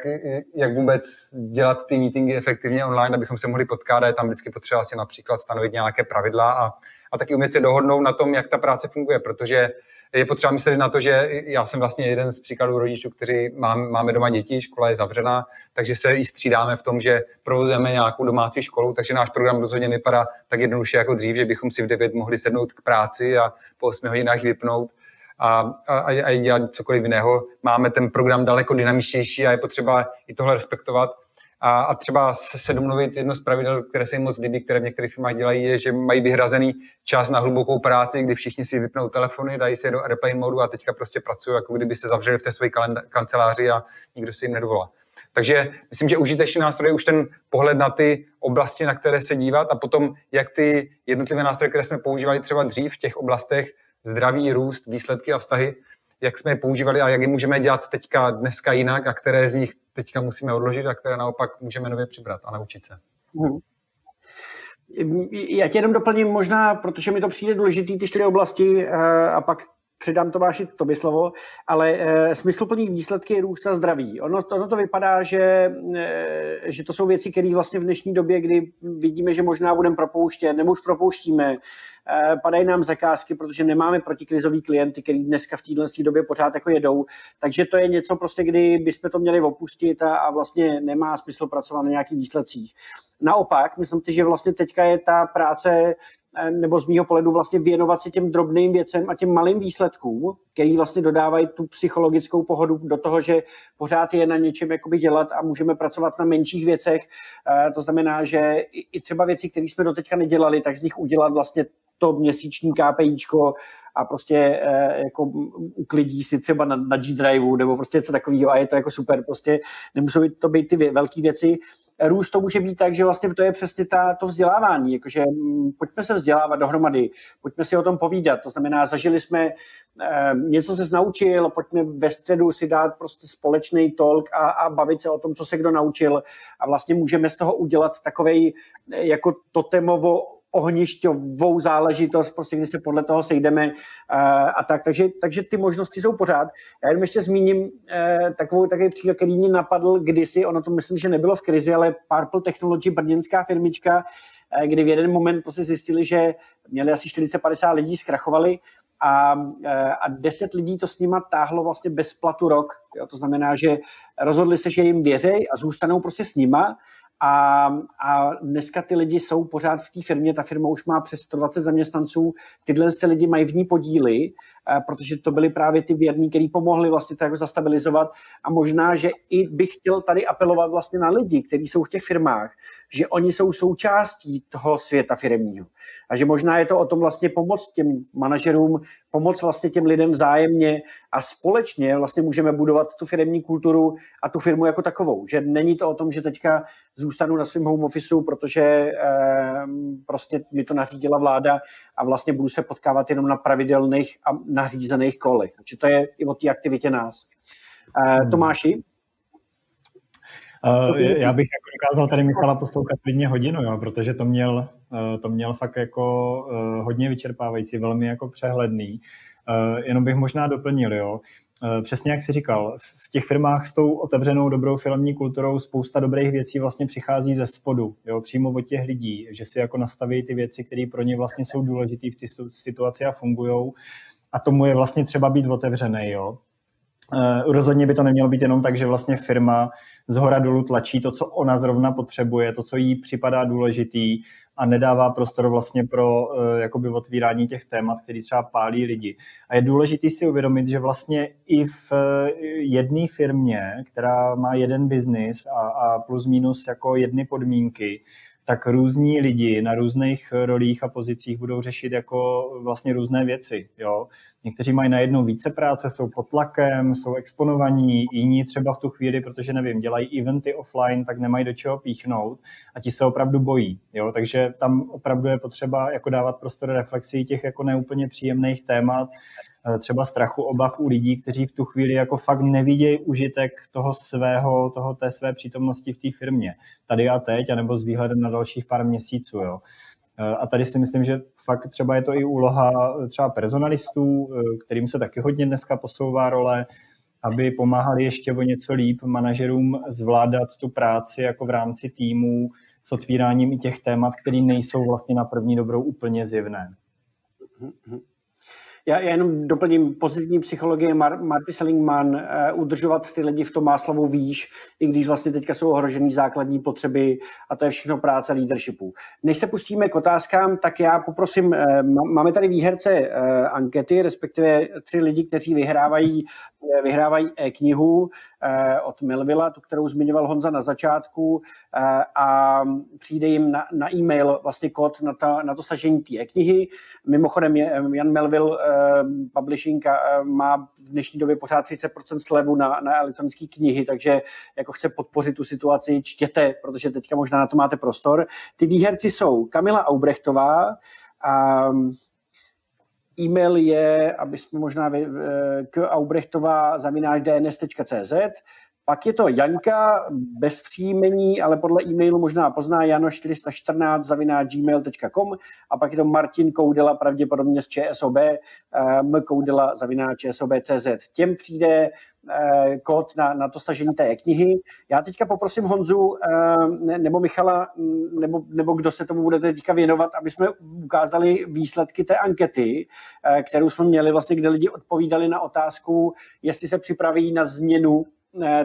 jak vůbec dělat ty meetingy efektivně online, abychom se mohli potkávat. Je tam vždycky potřeba si například stanovit nějaké pravidla a, a taky umět se dohodnout na tom, jak ta práce funguje, protože je potřeba myslet na to, že já jsem vlastně jeden z příkladů rodičů, kteří mám, máme doma děti, škola je zavřená, takže se i střídáme v tom, že provozujeme nějakou domácí školu, takže náš program rozhodně vypadá tak jednoduše jako dřív, že bychom si v 9 mohli sednout k práci a po 8 hodinách vypnout a, a, a dělat cokoliv jiného. Máme ten program daleko dynamičtější a je potřeba i tohle respektovat. A, a třeba se domluvit jedno z pravidel, které se jim moc líbí, které v některých firmách dělají, je, že mají vyhrazený čas na hlubokou práci, kdy všichni si vypnou telefony, dají se do airplane modu a teďka prostě pracují, jako kdyby se zavřeli v té své kanceláři a nikdo si jim nedovolá. Takže myslím, že užitečný nástroj je už ten pohled na ty oblasti, na které se dívat a potom, jak ty jednotlivé nástroje, které jsme používali třeba dřív v těch oblastech, zdraví, růst, výsledky a vztahy, jak jsme je používali a jak je můžeme dělat teďka dneska jinak a které z nich teďka musíme odložit a které naopak můžeme nově přibrat a naučit se. Hmm. Já tě jenom doplním možná, protože mi to přijde důležitý, ty čtyři oblasti eh, a pak předám Tomáši tobě slovo, ale e, smysluplný výsledky růst a zdraví. Ono, ono to vypadá, že, e, že to jsou věci, které vlastně v dnešní době, kdy vidíme, že možná budeme propouštět, nebo už propouštíme, e, padají nám zakázky, protože nemáme protikrizový klienty, který dneska v této době pořád jako jedou. Takže to je něco prostě, kdy bychom to měli opustit a, a vlastně nemá smysl pracovat na nějakých výsledcích. Naopak, myslím si, že vlastně teďka je ta práce nebo z mýho pohledu vlastně věnovat se těm drobným věcem a těm malým výsledkům, který vlastně dodávají tu psychologickou pohodu do toho, že pořád je na něčem jakoby dělat a můžeme pracovat na menších věcech. Eh, to znamená, že i třeba věci, které jsme doteďka nedělali, tak z nich udělat vlastně to měsíční KPIčko a prostě e, jako uklidí si třeba na, na G-Drive nebo prostě něco takového a je to jako super. Prostě nemusí to být ty velké věci, růst to může být tak, že vlastně to je přesně ta, to vzdělávání, jakože mm, pojďme se vzdělávat dohromady, pojďme si o tom povídat, to znamená, zažili jsme, eh, něco se naučil, pojďme ve středu si dát prostě společný talk a, a bavit se o tom, co se kdo naučil. A vlastně můžeme z toho udělat takovej eh, jako totemovo ohnišťovou záležitost, prostě kdy se podle toho sejdeme uh, a tak. Takže, takže ty možnosti jsou pořád. Já jenom ještě zmíním uh, takovou, takový příklad, který mě napadl kdysi, ono to myslím, že nebylo v krizi, ale Purple Technology, brněnská firmička, uh, kdy v jeden moment prostě zjistili, že měli asi 40-50 lidí, zkrachovali a, a deset lidí to s nima táhlo vlastně bez platu rok. Jo? To znamená, že rozhodli se, že jim věřej a zůstanou prostě s nima a, a dneska ty lidi jsou pořád v té firmě, ta firma už má přes 120 zaměstnanců, tyhle ty lidi mají v ní podíly, eh, protože to byly právě ty věrní, kteří pomohli vlastně to jako zastabilizovat a možná, že i bych chtěl tady apelovat vlastně na lidi, kteří jsou v těch firmách, že oni jsou součástí toho světa firmního. A že možná je to o tom vlastně pomoct těm manažerům, pomoct vlastně těm lidem vzájemně a společně vlastně můžeme budovat tu firmní kulturu a tu firmu jako takovou. Že není to o tom, že teďka zůstanu na svém home officeu, protože eh, prostě mi to nařídila vláda a vlastně budu se potkávat jenom na pravidelných a nařízených kolech. Takže to je i o té aktivitě nás. Eh, Tomáši? Uh, já bych jako dokázal tady Michala poslouchat klidně hodinu, jo, protože to měl, uh, to měl fakt jako uh, hodně vyčerpávající, velmi jako přehledný. Jenom bych možná doplnil, jo. Přesně jak jsi říkal, v těch firmách s tou otevřenou dobrou filmní kulturou spousta dobrých věcí vlastně přichází ze spodu, jo, přímo od těch lidí, že si jako nastaví ty věci, které pro ně vlastně jsou důležité v té situaci a fungují. A tomu je vlastně třeba být otevřený, jo. Uh, rozhodně by to nemělo být jenom tak, že vlastně firma z hora dolů tlačí to, co ona zrovna potřebuje, to, co jí připadá důležitý a nedává prostor vlastně pro uh, jakoby otvírání těch témat, který třeba pálí lidi. A je důležité si uvědomit, že vlastně i v uh, jedné firmě, která má jeden biznis a, a plus minus jako jedny podmínky, tak různí lidi na různých rolích a pozicích budou řešit jako vlastně různé věci. Jo? Někteří mají najednou více práce, jsou pod tlakem, jsou exponovaní, jiní třeba v tu chvíli, protože nevím, dělají eventy offline, tak nemají do čeho píchnout a ti se opravdu bojí. Jo? Takže tam opravdu je potřeba jako dávat prostor reflexí těch jako neúplně příjemných témat, eh, třeba strachu, obav u lidí, kteří v tu chvíli jako fakt nevidějí užitek toho svého, toho té své přítomnosti v té firmě, tady a teď, anebo s výhledem na dalších pár měsíců. Jo. Eh, a tady si myslím, že fakt třeba je to i úloha eh, třeba personalistů, eh, kterým se taky hodně dneska posouvá role, aby pomáhali ještě o něco líp manažerům zvládat tu práci jako v rámci týmů s otvíráním i těch témat, které nejsou vlastně na první dobrou úplně zjevné. Mm-hmm. Já, já jenom doplním pozitivní psychologie Mar- Marty Seligman, uh, udržovat ty lidi v tom máslovu výš, i když vlastně teďka jsou ohrožený základní potřeby a to je všechno práce leadershipu. Než se pustíme k otázkám, tak já poprosím, uh, máme tady výherce uh, ankety, respektive tři lidi, kteří vyhrávají, uh, vyhrávají e-knihu uh, od Melvilla, tu, kterou zmiňoval Honza na začátku uh, a přijde jim na, na e-mail vlastně kód na, ta, na to stažení té e-knihy. Mimochodem Jan Melville Eh, publishing eh, má v dnešní době pořád 30% slevu na, na elektronické knihy, takže jako chce podpořit tu situaci, čtěte, protože teďka možná na to máte prostor. Ty výherci jsou Kamila Aubrechtová, a e-mail je, aby jsme možná k aubrechtová dns.cz, pak je to Jaňka bez příjmení, ale podle e-mailu možná pozná jano414 zaviná gmail.com a pak je to Martin Koudela, pravděpodobně z ČSOB, eh, m koudela zaviná ČSOB.cz. Těm přijde eh, kód na, na to stažení té knihy. Já teďka poprosím Honzu eh, nebo Michala, mm, nebo, nebo kdo se tomu budete teďka věnovat, aby jsme ukázali výsledky té ankety, kterou jsme měli vlastně, kde lidi odpovídali na otázku, jestli se připraví na změnu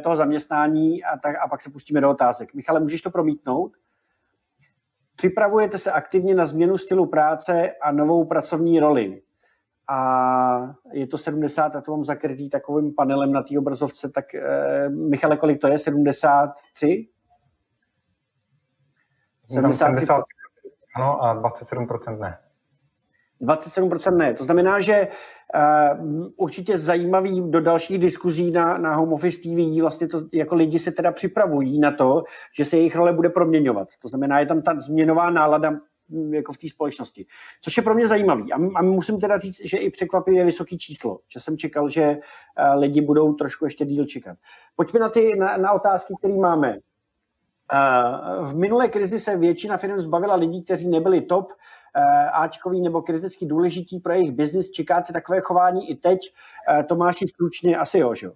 toho zaměstnání a, tak, a pak se pustíme do otázek. Michale, můžeš to promítnout? Připravujete se aktivně na změnu stylu práce a novou pracovní roli. A je to 70, a to mám zakrytý takovým panelem na té obrazovce, tak eh, Michale, kolik to je? 73? 73 ano a 27% ne. 27% ne. To znamená, že uh, určitě zajímavý do dalších diskuzí na, na Home Office TV, vlastně to, jako lidi se teda připravují na to, že se jejich role bude proměňovat. To znamená, je tam ta změnová nálada hm, jako v té společnosti. Což je pro mě zajímavý. A, a musím teda říct, že i překvapivě vysoký číslo. Že jsem čekal, že uh, lidi budou trošku ještě díl čekat. Pojďme na ty na, na otázky, které máme. Uh, v minulé krizi se většina firm zbavila lidí, kteří nebyli top, Ačkový nebo kriticky důležitý pro jejich biznis. Čekáte takové chování i teď? Eh, Tomáši, stručně asi jo, že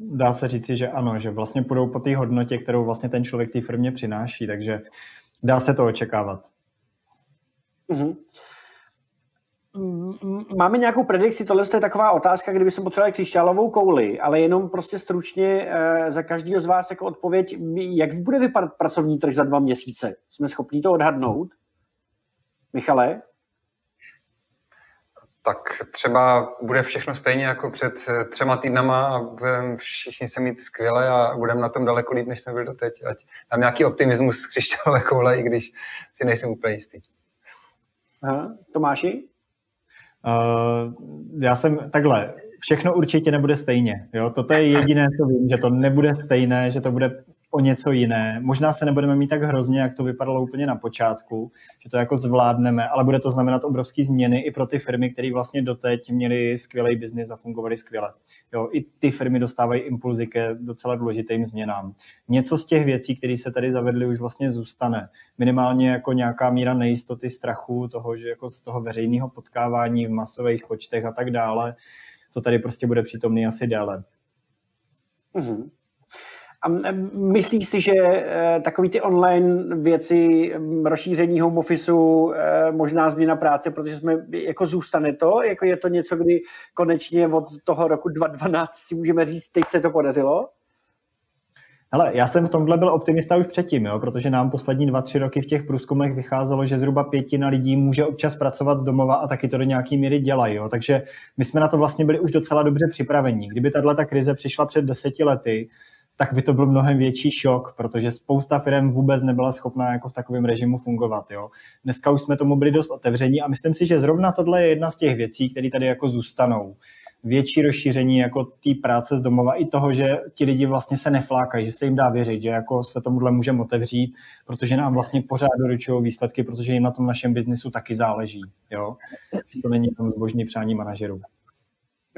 Dá se říci, že ano, že vlastně půjdou po té hodnotě, kterou vlastně ten člověk té firmě přináší, takže dá se to očekávat. Mm-hmm. Máme nějakou predikci, tohle je taková otázka, kdyby jsem potřeboval křišťálovou kouli, ale jenom prostě stručně uh, za každého z vás jako odpověď, jak bude vypadat pracovní trh za dva měsíce? Jsme schopni to odhadnout? Michale? tak třeba bude všechno stejně jako před eh, třema týdnama a budeme všichni se mít skvěle a budeme na tom daleko líp, než jsme byli doteď. Ať tam nějaký optimismus z křišťálové koule, i když si nejsem úplně jistý. Aha. Tomáši? Uh, já jsem takhle, všechno určitě nebude stejně. Jo? Toto je jediné, co vím, že to nebude stejné, že to bude o něco jiné. Možná se nebudeme mít tak hrozně, jak to vypadalo úplně na počátku, že to jako zvládneme, ale bude to znamenat obrovské změny i pro ty firmy, které vlastně doteď měly skvělý biznis a fungovaly skvěle. Jo, I ty firmy dostávají impulzy ke docela důležitým změnám. Něco z těch věcí, které se tady zavedly, už vlastně zůstane. Minimálně jako nějaká míra nejistoty, strachu, toho, že jako z toho veřejného potkávání v masových počtech a tak dále, to tady prostě bude přítomný asi déle. Mm-hmm. A myslíš si, že eh, takový ty online věci, rozšíření home officeu, eh, možná změna práce, protože jsme, jako zůstane to, jako je to něco, kdy konečně od toho roku 2012 si můžeme říct, teď se to podařilo? Hele, já jsem v tomhle byl optimista už předtím, jo, protože nám poslední dva, tři roky v těch průzkumech vycházelo, že zhruba pětina lidí může občas pracovat z domova a taky to do nějaký míry dělají. Jo. Takže my jsme na to vlastně byli už docela dobře připraveni. Kdyby tahle ta krize přišla před deseti lety, tak by to byl mnohem větší šok, protože spousta firm vůbec nebyla schopná jako v takovém režimu fungovat. Jo. Dneska už jsme tomu byli dost otevření a myslím si, že zrovna tohle je jedna z těch věcí, které tady jako zůstanou. Větší rozšíření jako té práce z domova i toho, že ti lidi vlastně se neflákají, že se jim dá věřit, že jako se tomuhle můžeme otevřít, protože nám vlastně pořád doručují výsledky, protože jim na tom našem biznisu taky záleží. Jo. To není jenom zbožný přání manažerů.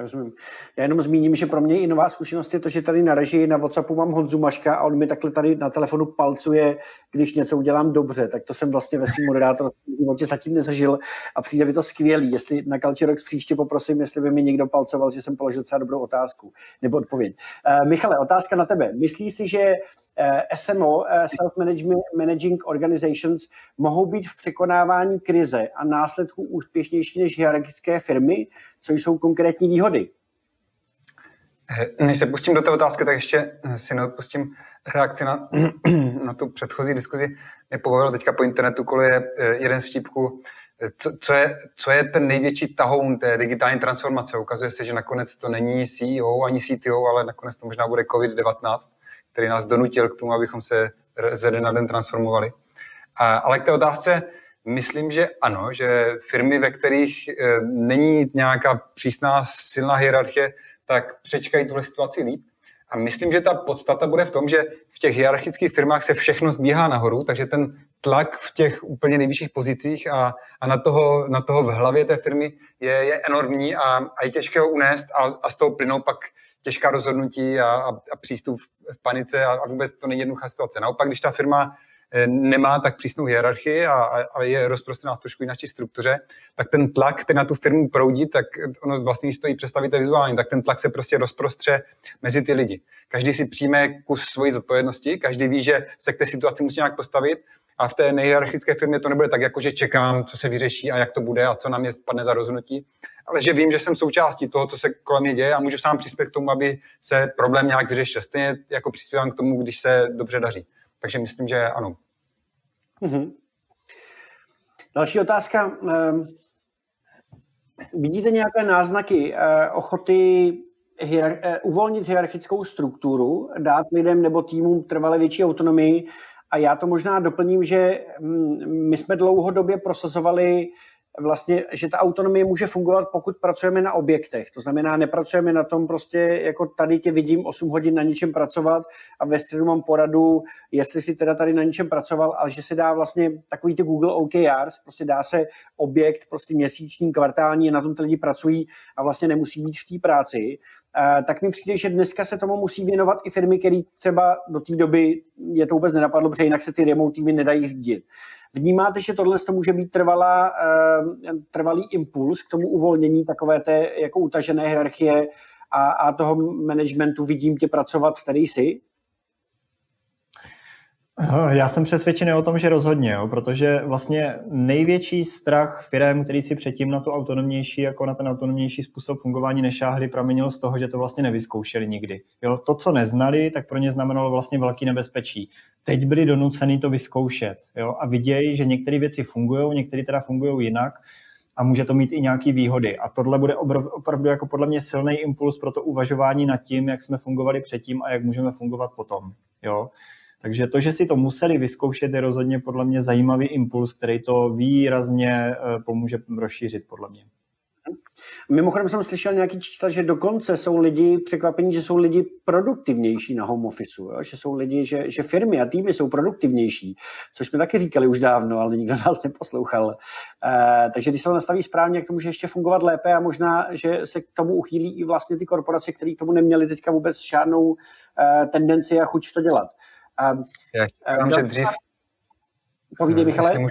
Rozumím. Já jenom zmíním, že pro mě i nová zkušenost je to, že tady na režii na WhatsAppu mám Honzu Maška a on mi takhle tady na telefonu palcuje, když něco udělám dobře. Tak to jsem vlastně ve svém moderátorském životě zatím nezažil a přijde mi to skvělý. Jestli na Culture Rocks příště poprosím, jestli by mi někdo palcoval, že jsem položil třeba dobrou otázku nebo odpověď. Uh, Michale, otázka na tebe. Myslíš si, že uh, SMO, uh, Self-Managing Organizations, mohou být v překonávání krize a následků úspěšnější než hierarchické firmy? Co jsou konkrétní výhody? Eh, než se pustím do té otázky, tak ještě si neodpustím reakci na, na tu předchozí diskuzi. Mě pobavilo teďka po internetu, kolo je eh, jeden z vtipků, eh, co, co, je, co je ten největší tahoun té digitální transformace. Ukazuje se, že nakonec to není CEO ani CTO, ale nakonec to možná bude COVID-19, který nás donutil k tomu, abychom se ze den na den transformovali. Ale k té otázce, Myslím, že ano, že firmy, ve kterých eh, není nějaká přísná silná hierarchie, tak přečkají tuhle situaci líp. A myslím, že ta podstata bude v tom, že v těch hierarchických firmách se všechno zbíhá nahoru, takže ten tlak v těch úplně nejvyšších pozicích a, a na, toho, na toho v hlavě té firmy je, je enormní a, a je těžké ho unést a, a z toho plynou pak těžká rozhodnutí a, a, a přístup v panice a, a vůbec to není jednoduchá situace. Naopak, když ta firma nemá tak přísnou hierarchii a, a je rozprostřená v trošku jinak struktuře, tak ten tlak, který na tu firmu proudí, tak ono z vlastní stojí představíte vizuálně, tak ten tlak se prostě rozprostře mezi ty lidi. Každý si přijme kus svojí zodpovědnosti, každý ví, že se k té situaci musí nějak postavit a v té nejhierarchické firmě to nebude tak, jako že čekám, co se vyřeší a jak to bude a co na mě padne za rozhodnutí, ale že vím, že jsem součástí toho, co se kolem mě děje a můžu sám přispět k tomu, aby se problém nějak vyřešil. Stejně jako přispívám k tomu, když se dobře daří. Takže myslím, že ano. Mm-hmm. Další otázka. Ehm, vidíte nějaké náznaky eh, ochoty hier, eh, uvolnit hierarchickou strukturu, dát lidem nebo týmům trvale větší autonomii? A já to možná doplním, že hm, my jsme dlouhodobě prosazovali vlastně, že ta autonomie může fungovat, pokud pracujeme na objektech. To znamená, nepracujeme na tom prostě, jako tady tě vidím 8 hodin na něčem pracovat a ve středu mám poradu, jestli si teda tady na něčem pracoval, ale že se dá vlastně takový ty Google OKRs, prostě dá se objekt prostě měsíční, kvartální, na tom ty lidi pracují a vlastně nemusí být v té práci. Uh, tak mi přijde, že dneska se tomu musí věnovat i firmy, které třeba do té doby je to vůbec nenapadlo, protože jinak se ty remote týmy nedají řídit. Vnímáte, že tohle to může být trvalá, uh, trvalý impuls k tomu uvolnění takové té jako utažené hierarchie a, a toho managementu vidím tě pracovat, který jsi? Já jsem přesvědčený o tom, že rozhodně, jo, protože vlastně největší strach firm, který si předtím na to autonomnější, jako na ten autonomnější způsob fungování nešáhli, pramenil z toho, že to vlastně nevyzkoušeli nikdy. Jo, to, co neznali, tak pro ně znamenalo vlastně velký nebezpečí. Teď byli donuceni to vyzkoušet jo, a vidějí, že některé věci fungují, některé teda fungují jinak a může to mít i nějaké výhody. A tohle bude opravdu jako podle mě silný impuls pro to uvažování nad tím, jak jsme fungovali předtím a jak můžeme fungovat potom. Jo. Takže to, že si to museli vyzkoušet, je rozhodně podle mě zajímavý impuls, který to výrazně eh, pomůže rozšířit, podle mě. Mimochodem jsem slyšel nějaký čísla, že dokonce jsou lidi překvapení, že jsou lidi produktivnější na home office, jo? že jsou lidi, že, že firmy a týmy jsou produktivnější, což jsme taky říkali už dávno, ale nikdo nás neposlouchal. E, takže když se to nastaví správně, jak to může ještě fungovat lépe a možná, že se k tomu uchýlí i vlastně ty korporace, které k tomu neměly teďka vůbec žádnou e, tendenci a chuť to dělat. Já říkám, že dřív... Povídej, Michale. Můžu,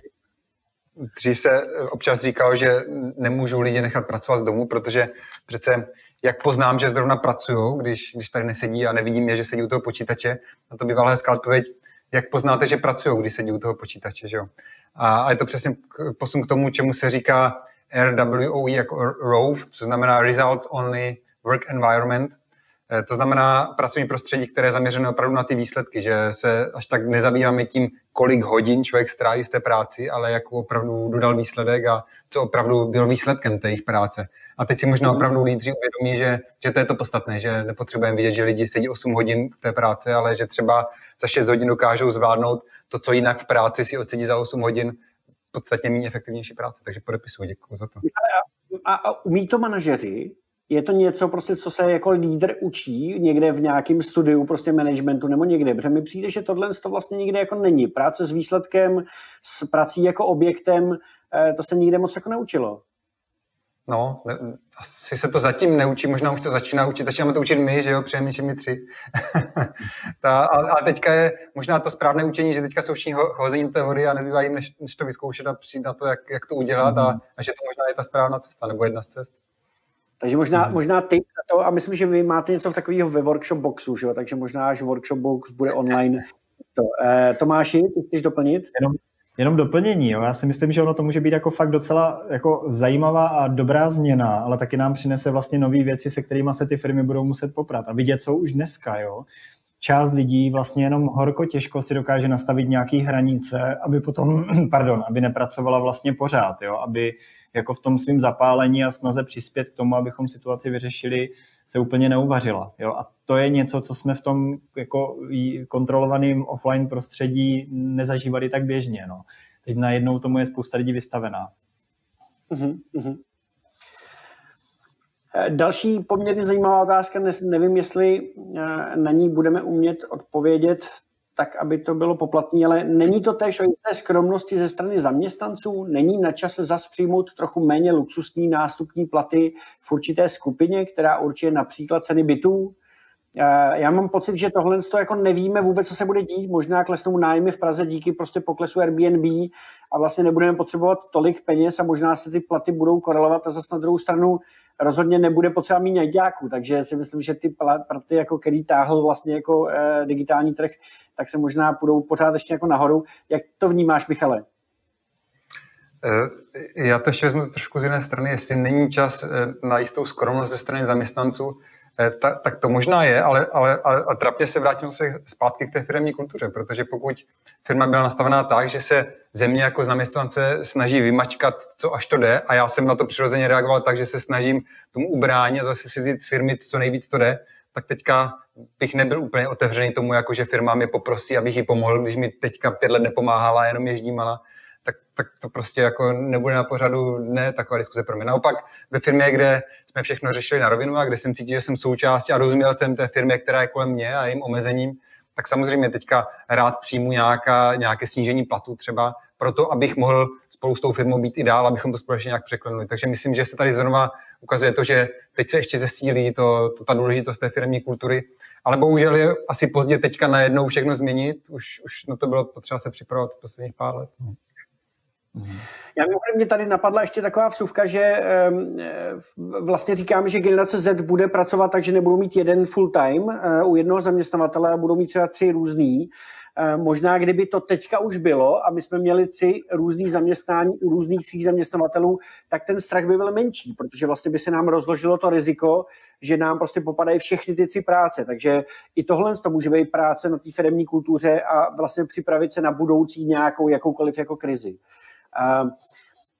dřív se občas říkalo, že nemůžu lidi nechat pracovat z domu, protože přece jak poznám, že zrovna pracují, když, když tady nesedí a nevidím je, že sedí u toho počítače, a to bývala hezká odpověď, jak poznáte, že pracují, když sedí u toho počítače. Že jo? A, a je to přesně posun k tomu, čemu se říká RWOE jako ROVE, co znamená Results Only Work Environment, to znamená pracovní prostředí, které je zaměřené opravdu na ty výsledky, že se až tak nezabýváme tím, kolik hodin člověk stráví v té práci, ale jak opravdu dodal výsledek a co opravdu byl výsledkem té jejich práce. A teď si možná mhm. opravdu lídři uvědomí, že, že to je to podstatné, že nepotřebujeme vidět, že lidi sedí 8 hodin v té práci, ale že třeba za 6 hodin dokážou zvládnout to, co jinak v práci si odsedí za 8 hodin, podstatně méně efektivnější práce. Takže podepisuji, děkuji za to. A, a umí to manažeři je to něco, prostě, co se jako lídr učí někde v nějakém studiu prostě managementu nebo někde, protože mi přijde, že tohle to vlastně nikde jako není. Práce s výsledkem, s prací jako objektem, eh, to se nikde moc jako neučilo. No, asi se to zatím neučí, možná už to začíná učit, začínáme to učit my, že jo, přijemně my tři. Ta, a, a, teďka je možná to správné učení, že teďka se učí ho, hození teorie a nezbývá jim, než, než to vyzkoušet a přijít na to, jak, jak to udělat mm-hmm. a, mhm. a že to možná je ta správná cesta, nebo jedna z cest. Takže možná, hmm. možná ty to, a myslím, že vy máte něco v takového ve workshop boxu, že jo? takže možná až workshop box bude online. To. Eh, Tomáši, ty chceš doplnit? Jenom, jenom doplnění. Jo? Já si myslím, že ono to může být jako fakt docela jako zajímavá a dobrá změna, ale taky nám přinese vlastně nové věci, se kterými se ty firmy budou muset poprat a vidět, co už dneska. Jo? část lidí vlastně jenom horko těžko si dokáže nastavit nějaké hranice, aby potom, pardon, aby nepracovala vlastně pořád, jo? aby jako v tom svém zapálení a snaze přispět k tomu, abychom situaci vyřešili, se úplně neuvařila. Jo? A to je něco, co jsme v tom jako kontrolovaném offline prostředí nezažívali tak běžně. No. Teď najednou tomu je spousta lidí vystavená. Uh-huh, uh-huh. Další poměrně zajímavá otázka, nevím, jestli eh, na ní budeme umět odpovědět tak, aby to bylo poplatné, ale není to též o té skromnosti ze strany zaměstnanců? Není na čase zas přijmout trochu méně luxusní nástupní platy v určité skupině, která určuje například ceny bytů? Eh, já mám pocit, že tohle to jako nevíme vůbec, co se bude dít. Možná klesnou nájmy v Praze díky prostě poklesu Airbnb a vlastně nebudeme potřebovat tolik peněz a možná se ty platy budou korelovat a zase na druhou stranu rozhodně nebude potřeba mít nejďáků, takže si myslím, že ty platy, jako který táhl vlastně jako eh, digitální trh, tak se možná půjdou pořád ještě jako nahoru. Jak to vnímáš, Michale? Eh, já to ještě vezmu trošku z jiné strany, jestli není čas na jistou skromnost ze strany zaměstnanců, Eh, ta, tak to možná je, ale, ale, ale a trapně se vrátím se zpátky k té firmní kultuře, protože pokud firma byla nastavená tak, že se země jako zaměstnance snaží vymačkat, co až to jde, a já jsem na to přirozeně reagoval tak, že se snažím tomu ubránit, zase si vzít z firmy, co nejvíc to jde, tak teďka bych nebyl úplně otevřený tomu, jako že firma mě poprosí, abych jí pomohl, když mi teďka pět let nepomáhala, jenom ježdímala tak, tak to prostě jako nebude na pořadu ne taková diskuze pro mě. Naopak ve firmě, kde jsme všechno řešili na rovinu a kde jsem cítil, že jsem součástí a rozuměl jsem té firmě, která je kolem mě a jejím omezením, tak samozřejmě teďka rád přijmu nějaká, nějaké snížení platu třeba, proto abych mohl spolu s tou firmou být i dál, abychom to společně nějak překlenuli. Takže myslím, že se tady znova ukazuje to, že teď se ještě zesílí to, to, ta důležitost té firmní kultury, ale bohužel je asi pozdě teďka najednou všechno změnit, už, už na to bylo potřeba se připravovat v posledních pár let. No. Já mimochodem mě tady napadla ještě taková vsuvka, že vlastně říkáme, že generace Z bude pracovat tak, že nebudou mít jeden full time eh, u jednoho zaměstnavatele a budou mít třeba tři různý. Eh, možná kdyby to teďka už bylo a my jsme měli tři různý zaměstnání u různých tří zaměstnavatelů, tak ten strach by byl menší, protože vlastně by se nám rozložilo to riziko, že nám prostě popadají všechny ty tři práce. Takže i tohle to může být práce na té firmní kultuře a vlastně připravit se na budoucí nějakou jakoukoliv jako krizi. Uh,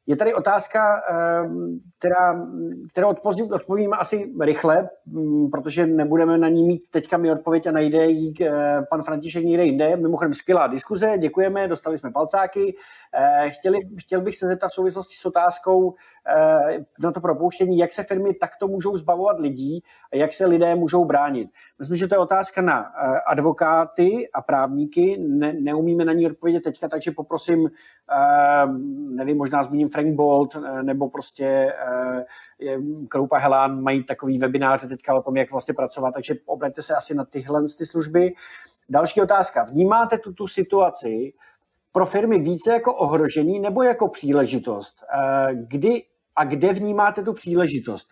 je tady otázka, ehm, která, kterou odpovím, odpovím asi rychle, mm, protože nebudeme na ní mít teďka mi odpověď a najde ji eh, pan František někde jinde. Mimochodem skvělá diskuze, děkujeme, dostali jsme palcáky. Eh, chtěli, chtěl bych se zeptat v souvislosti s otázkou eh, na to propouštění, jak se firmy takto můžou zbavovat lidí a jak se lidé můžou bránit. Myslím, že to je otázka na advokáty a právníky. Ne, neumíme na ní odpovědět teďka, takže poprosím, nevím, možná zmíním Frank Bolt eh, nebo prostě eh, Kroupa Helán mají takový webináře teďka o tom, jak vlastně pracovat, takže obraťte se asi na tyhle ty služby. Další otázka. Vnímáte tuto situaci pro firmy více jako ohrožení nebo jako příležitost? Eh, kdy a kde vnímáte tu příležitost?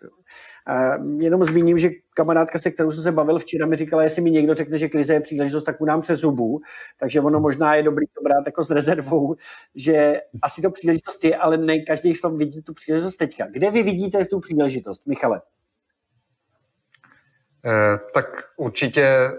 Jenom zmíním, že kamarádka, se kterou jsem se bavil včera, mi říkala, jestli mi někdo řekne, že krize je příležitost, tak mu dám přes zubu. Takže ono možná je dobrý to brát jako s rezervou, že asi to příležitost je, ale ne každý v tom vidí tu příležitost teďka. Kde vy vidíte tu příležitost, Michale? Eh, tak určitě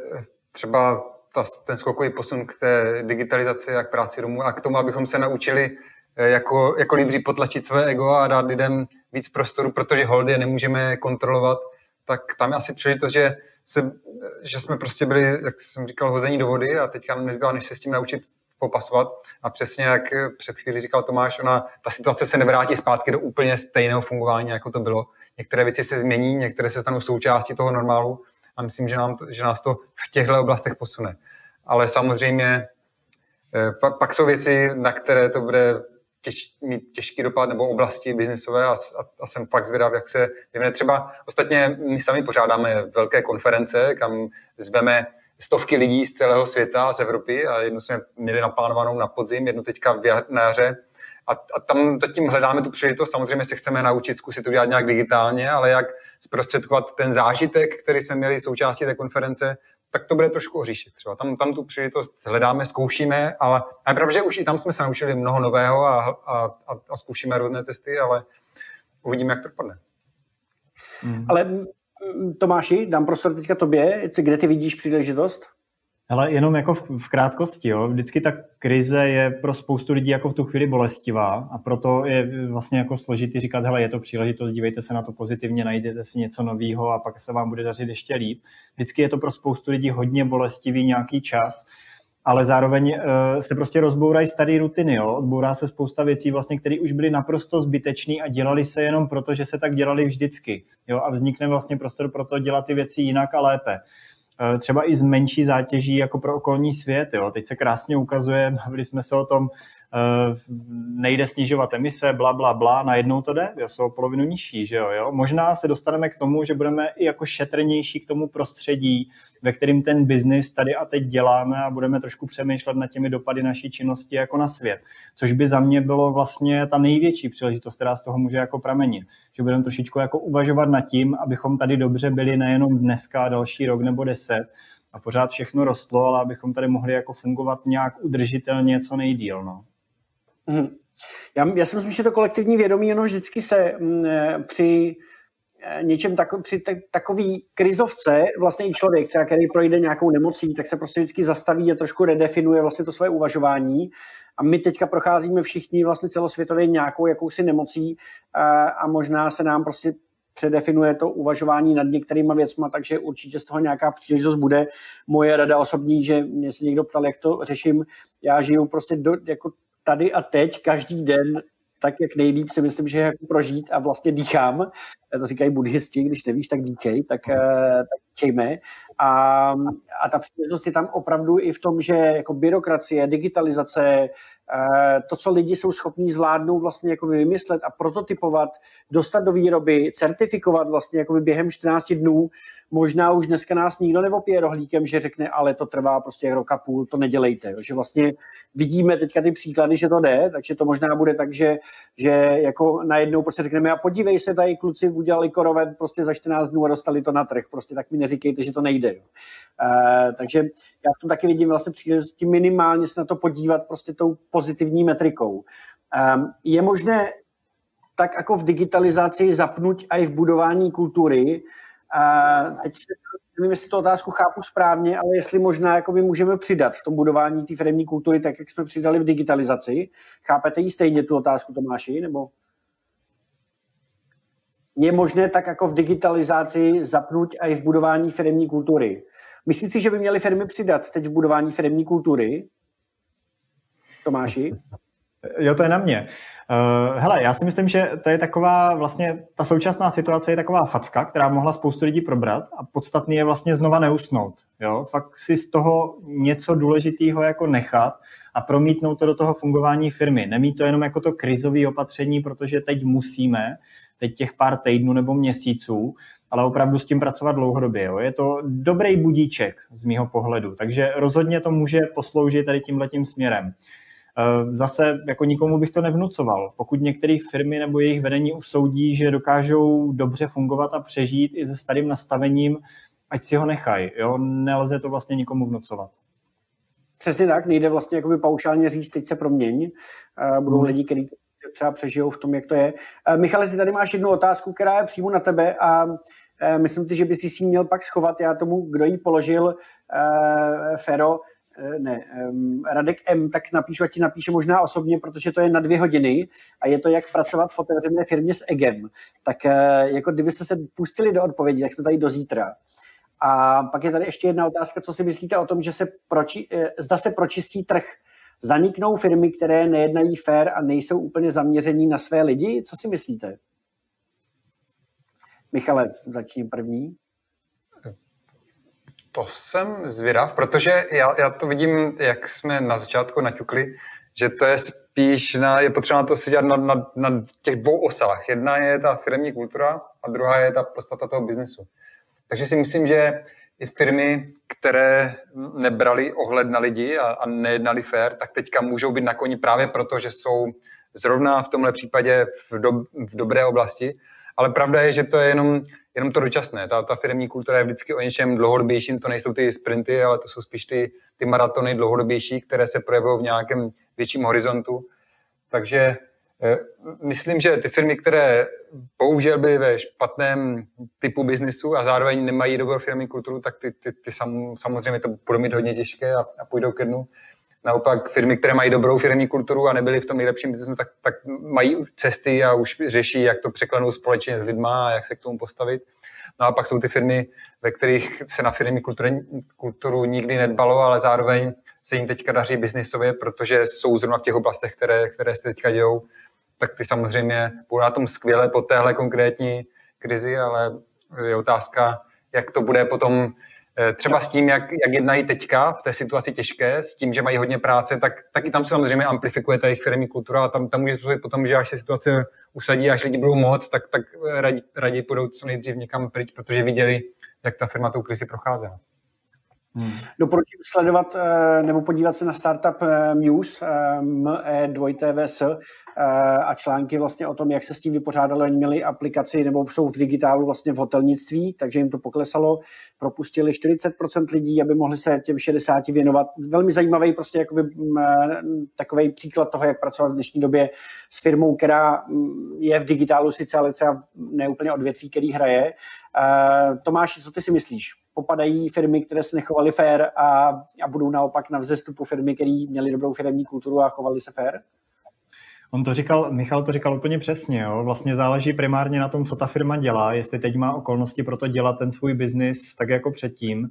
třeba ta, ten skokový posun k té digitalizaci a k práci domů a k tomu, abychom se naučili eh, jako, jako lídři potlačit své ego a dát lidem víc prostoru, protože holdy nemůžeme kontrolovat, tak tam je asi příležitost, že, se, že jsme prostě byli, jak jsem říkal, hození do vody a teďka nám nezbývá, než se s tím naučit popasovat. A přesně jak před chvíli říkal Tomáš, ona, ta situace se nevrátí zpátky do úplně stejného fungování, jako to bylo. Některé věci se změní, některé se stanou součástí toho normálu a myslím, že, nám to, že nás to v těchto oblastech posune. Ale samozřejmě eh, pak jsou věci, na které to bude těž, mít těžký dopad nebo oblasti biznisové a, a, a jsem fakt zvědav, jak se vyvine. Třeba ostatně my sami pořádáme velké konference, kam zveme stovky lidí z celého světa, z Evropy a jednu jsme měli naplánovanou na podzim, jednu teďka v na jaře a, a tam zatím hledáme tu příležitost, samozřejmě se chceme naučit zkusit to dělat nějak digitálně, ale jak zprostředkovat ten zážitek, který jsme měli součástí té konference, tak to bude trošku oříšit. Třeba tam, tam tu příležitost hledáme, zkoušíme, ale a pravda, že už i tam jsme se naučili mnoho nového a, a, a, a zkoušíme různé cesty, ale uvidíme, jak to dopadne. Mm. Ale Tomáši, dám prostor teďka tobě, kde ty vidíš příležitost? Ale jenom jako v, v krátkosti, jo. vždycky ta krize je pro spoustu lidí jako v tu chvíli bolestivá a proto je vlastně jako složitý říkat, hele, je to příležitost, dívejte se na to pozitivně, najdete si něco nového a pak se vám bude dařit ještě líp. Vždycky je to pro spoustu lidí hodně bolestivý nějaký čas, ale zároveň uh, se prostě rozbourají staré rutiny, jo? odbourá se spousta věcí, vlastně, které už byly naprosto zbytečné a dělali se jenom proto, že se tak dělali vždycky. Jo? A vznikne vlastně prostor pro to dělat ty věci jinak a lépe. Eh, třeba i z menší zátěží jako pro okolní svět. Jo. Teď se krásně ukazuje, bavili jsme se o tom, nejde snižovat emise, bla, bla, bla, najednou to jde, jo, jsou o polovinu nižší, že jo, jo. Možná se dostaneme k tomu, že budeme i jako šetrnější k tomu prostředí, ve kterým ten biznis tady a teď děláme a budeme trošku přemýšlet nad těmi dopady naší činnosti jako na svět. Což by za mě bylo vlastně ta největší příležitost, která z toho může jako pramenit. Že budeme trošičku jako uvažovat nad tím, abychom tady dobře byli nejenom dneska, další rok nebo deset, a pořád všechno rostlo, ale abychom tady mohli jako fungovat nějak udržitelně co nejdíl. No. Hmm. Já, já si myslím, že to kolektivní vědomí jenom vždycky se m, mm, eh, při eh, něčem tako, při te, takový krizovce, vlastně i člověk, třeba který projde nějakou nemocí, tak se prostě vždycky zastaví a trošku redefinuje vlastně to svoje uvažování. A my teďka procházíme všichni vlastně celosvětově nějakou jakousi nemocí a, a možná se nám prostě předefinuje to uvažování nad některýma věcma, takže určitě z toho nějaká příležitost bude. Moje rada osobní, že mě se někdo ptal, jak to řeším, já žiju prostě do, jako tady a teď každý den tak, jak nejlíp si myslím, že jako prožít a vlastně dýchám. To říkají buddhisti, když nevíš, tak díkej, tak, eh, tak díkejme. A, a ta příležitost je tam opravdu i v tom, že jako byrokracie, digitalizace, eh, to, co lidi jsou schopní zvládnout vlastně jako vymyslet a prototypovat, dostat do výroby, certifikovat vlastně jako během 14 dnů, možná už dneska nás nikdo neopije rohlíkem, že řekne, ale to trvá prostě roka půl, to nedělejte. Že vlastně vidíme teďka ty příklady, že to jde, takže to možná bude tak, že, že jako najednou prostě řekneme, a podívej se, tady kluci udělali koroven prostě za 14 dnů a dostali to na trh, prostě tak mi neříkejte, že to nejde nejde. Uh, takže já v tom taky vidím vlastně příležitosti minimálně se na to podívat prostě tou pozitivní metrikou. Um, je možné tak jako v digitalizaci zapnout i v budování kultury. Uh, teď se, nevím, jestli to otázku chápu správně, ale jestli možná jako my můžeme přidat v tom budování té firmní kultury, tak jak jsme přidali v digitalizaci. Chápete jí stejně tu otázku, Tomáši? Nebo je možné tak jako v digitalizaci zapnout i v budování firmní kultury? Myslíte si, že by měly firmy přidat teď v budování firmní kultury? Tomáši? Jo, to je na mě. Uh, hele, já si myslím, že to je taková vlastně, ta současná situace je taková facka, která mohla spoustu lidí probrat a podstatný je vlastně znova neusnout. Jo? Fakt si z toho něco důležitého jako nechat a promítnout to do toho fungování firmy. Nemít to jenom jako to krizové opatření, protože teď musíme, teď těch pár týdnů nebo měsíců, ale opravdu s tím pracovat dlouhodobě. Jo. Je to dobrý budíček z mýho pohledu, takže rozhodně to může posloužit tady tímhletím směrem. E, zase jako nikomu bych to nevnucoval. Pokud některé firmy nebo jejich vedení usoudí, že dokážou dobře fungovat a přežít i se starým nastavením, ať si ho nechají. Jo? Nelze to vlastně nikomu vnucovat. Přesně tak, nejde vlastně jakoby paušálně říct, teď se proměň. Budou hmm. lidi, kteří třeba přežijou v tom, jak to je. Eh, Michale, ty tady máš jednu otázku, která je přímo na tebe a eh, myslím si, že by si měl pak schovat. Já tomu, kdo ji položil, eh, Fero, ne, Radek M, tak napíšu, ať ti napíše možná osobně, protože to je na dvě hodiny a je to, jak pracovat v otevřené firmě s EGem. Tak jako kdybyste se pustili do odpovědi, tak jsme tady do zítra. A pak je tady ještě jedna otázka, co si myslíte o tom, že se proči, zda se pročistí trh zaniknou firmy, které nejednají fair a nejsou úplně zaměření na své lidi? Co si myslíte? Michale, začni první. To jsem zvědav, protože já, já to vidím, jak jsme na začátku naťukli, že to je spíš, na, je potřeba to si dělat na, na, na těch dvou osách. Jedna je ta firmní kultura a druhá je ta podstata toho biznesu. Takže si myslím, že i firmy, které nebrali ohled na lidi a, a nejednali fair, tak teďka můžou být na koni právě proto, že jsou zrovna v tomhle případě v, do, v dobré oblasti. Ale pravda je, že to je jenom, jenom to dočasné. Ta, ta firmní kultura je vždycky o něčem dlouhodobějším, to nejsou ty sprinty, ale to jsou spíš ty, ty maratony dlouhodobější, které se projevují v nějakém větším horizontu. Takže myslím, že ty firmy, které bohužel byly ve špatném typu biznisu a zároveň nemají dobrou firmní kulturu, tak ty, ty, ty sam, samozřejmě to budou mít hodně těžké a, a půjdou ke dnu. Naopak firmy, které mají dobrou firmní kulturu a nebyly v tom nejlepším biznesu, tak, tak mají cesty a už řeší, jak to překlenou společně s lidma a jak se k tomu postavit. No a pak jsou ty firmy, ve kterých se na firmní kulturu, kulturu nikdy nedbalo, ale zároveň se jim teďka daří biznisově, protože jsou zrovna v těch oblastech, které, které se teďka dějou tak ty samozřejmě budou na tom skvěle po téhle konkrétní krizi, ale je otázka, jak to bude potom eh, třeba s tím, jak, jak jednají teďka v té situaci těžké, s tím, že mají hodně práce, tak, tak i tam se samozřejmě amplifikuje ta jejich firmní kultura a tam, tam může způsobit potom, že až se situace usadí, až lidi budou moc, tak, tak raději, raději půjdou co nejdřív někam pryč, protože viděli, jak ta firma tou krizi procházela. Hmm. Doporučím sledovat eh, nebo podívat se na Startup eh, News, ME2TVS eh, a články vlastně o tom, jak se s tím vypořádalo. Oni měli aplikaci nebo jsou v digitálu vlastně v hotelnictví, takže jim to poklesalo. Propustili 40% lidí, aby mohli se těm 60 věnovat. Velmi zajímavý prostě jakoby, mm, takový příklad toho, jak pracovat v dnešní době s firmou, která mm, je v digitálu sice, ale třeba neúplně odvětví, který hraje. Tomáš, co ty si myslíš? Popadají firmy, které se nechovaly fair a, a budou naopak na vzestupu firmy, které měly dobrou firmní kulturu a chovali se fair? On to říkal, Michal to říkal úplně přesně. Jo? Vlastně záleží primárně na tom, co ta firma dělá, jestli teď má okolnosti pro to dělat ten svůj biznis tak jako předtím.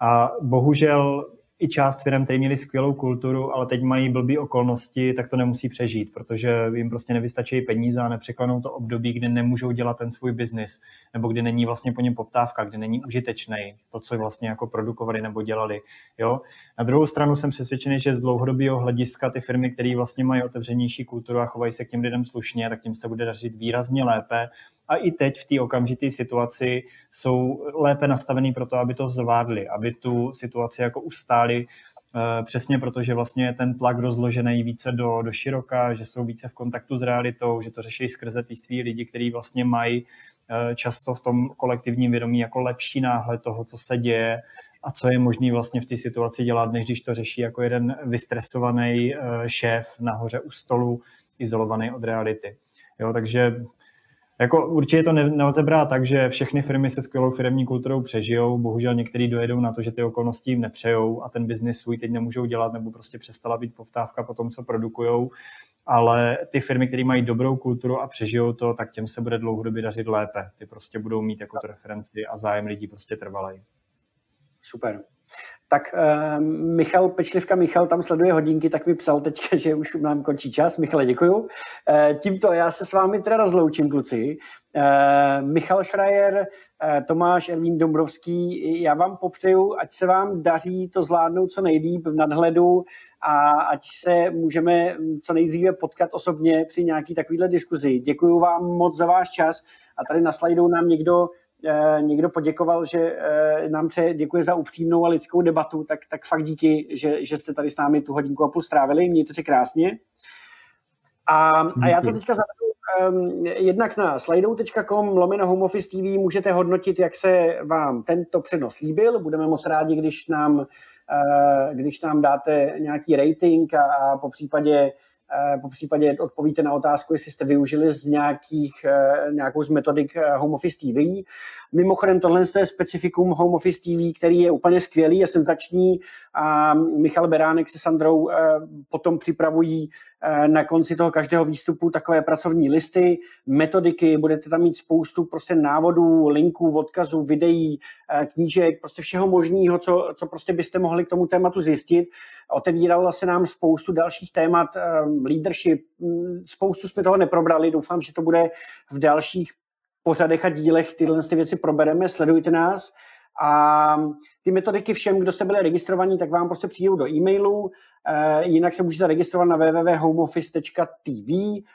A bohužel i část firm, které měly skvělou kulturu, ale teď mají blbý okolnosti, tak to nemusí přežít, protože jim prostě nevystačí peníze a nepřeklenou to období, kdy nemůžou dělat ten svůj biznis, nebo kdy není vlastně po něm poptávka, kdy není užitečný to, co vlastně jako produkovali nebo dělali. Jo? Na druhou stranu jsem přesvědčený, že z dlouhodobého hlediska ty firmy, které vlastně mají otevřenější kulturu a chovají se k těm lidem slušně, tak tím se bude dařit výrazně lépe a i teď v té okamžité situaci jsou lépe nastavený pro to, aby to zvládli, aby tu situaci jako ustáli, eh, přesně protože vlastně ten tlak rozložený více do, do široka, že jsou více v kontaktu s realitou, že to řeší skrze ty svý lidi, kteří vlastně mají často v tom kolektivním vědomí jako lepší náhled toho, co se děje a co je možný vlastně v té situaci dělat, než když to řeší jako jeden vystresovaný šéf nahoře u stolu, izolovaný od reality. Jo, takže jako určitě to nelze brát tak, že všechny firmy se skvělou firmní kulturou přežijou, bohužel některý dojedou na to, že ty okolnosti jim nepřejou a ten biznis svůj teď nemůžou dělat nebo prostě přestala být poptávka po tom, co produkujou. Ale ty firmy, které mají dobrou kulturu a přežijou to, tak těm se bude dlouhodobě dařit lépe. Ty prostě budou mít jako tu referenci a zájem lidí prostě trvalej. Super. Tak uh, Michal, pečlivka Michal tam sleduje hodinky, tak mi psal teď, že už nám končí čas. Michale, děkuju. Uh, tímto já se s vámi teda rozloučím, kluci. Uh, Michal Schreier, uh, Tomáš Ervín Dombrovský, já vám popřeju, ať se vám daří to zvládnout co nejlíp v nadhledu a ať se můžeme co nejdříve potkat osobně při nějaký takovýhle diskuzi. Děkuji vám moc za váš čas a tady na slajdu nám někdo někdo poděkoval, že eh, nám pře děkuje za upřímnou a lidskou debatu, tak, tak fakt díky, že, že jste tady s námi tu hodinku a půl strávili. Mějte se krásně. A, a já to teďka zavedu um, jednak na slido.com lomeno home office TV můžete hodnotit, jak se vám tento přenos líbil. Budeme moc rádi, když nám, uh, když nám dáte nějaký rating a, a po případě Eh, po případě odpovíte na otázku, jestli jste využili z nějakých, eh, nějakou z metodik eh, Home Office TV. Mimochodem, tohle je specifikum Home Office TV, který je úplně skvělý a senzační a Michal Beránek se Sandrou potom připravují na konci toho každého výstupu takové pracovní listy, metodiky, budete tam mít spoustu prostě návodů, linků, odkazů, videí, knížek, prostě všeho možného, co, co prostě byste mohli k tomu tématu zjistit. Otevíralo se nám spoustu dalších témat, leadership, mm, spoustu jsme toho neprobrali, doufám, že to bude v dalších pořadech a dílech tyhle ty věci probereme, sledujte nás. A ty metodiky všem, kdo jste byli registrovaní, tak vám prostě přijdou do e-mailu. E, jinak se můžete registrovat na www.homeoffice.tv,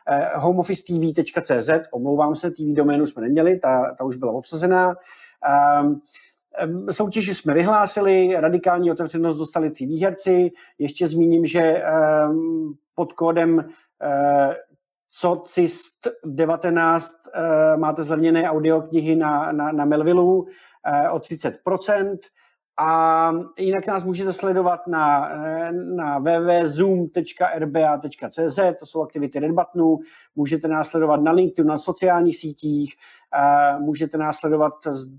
e, homeoffice.tv.cz, omlouvám se, TV doménu jsme neměli, ta, ta už byla obsazená. E, soutěži jsme vyhlásili, radikální otevřenost dostali tři výherci. Ještě zmíním, že pod kódem eh, COCIST 19 eh, máte zlevněné audioknihy na, na, na Melvillu eh, o 30%. A jinak nás můžete sledovat na, na www.zoom.rba.cz, to jsou aktivity Red Buttonu, můžete nás sledovat na LinkedIn, na sociálních sítích, můžete nás sledovat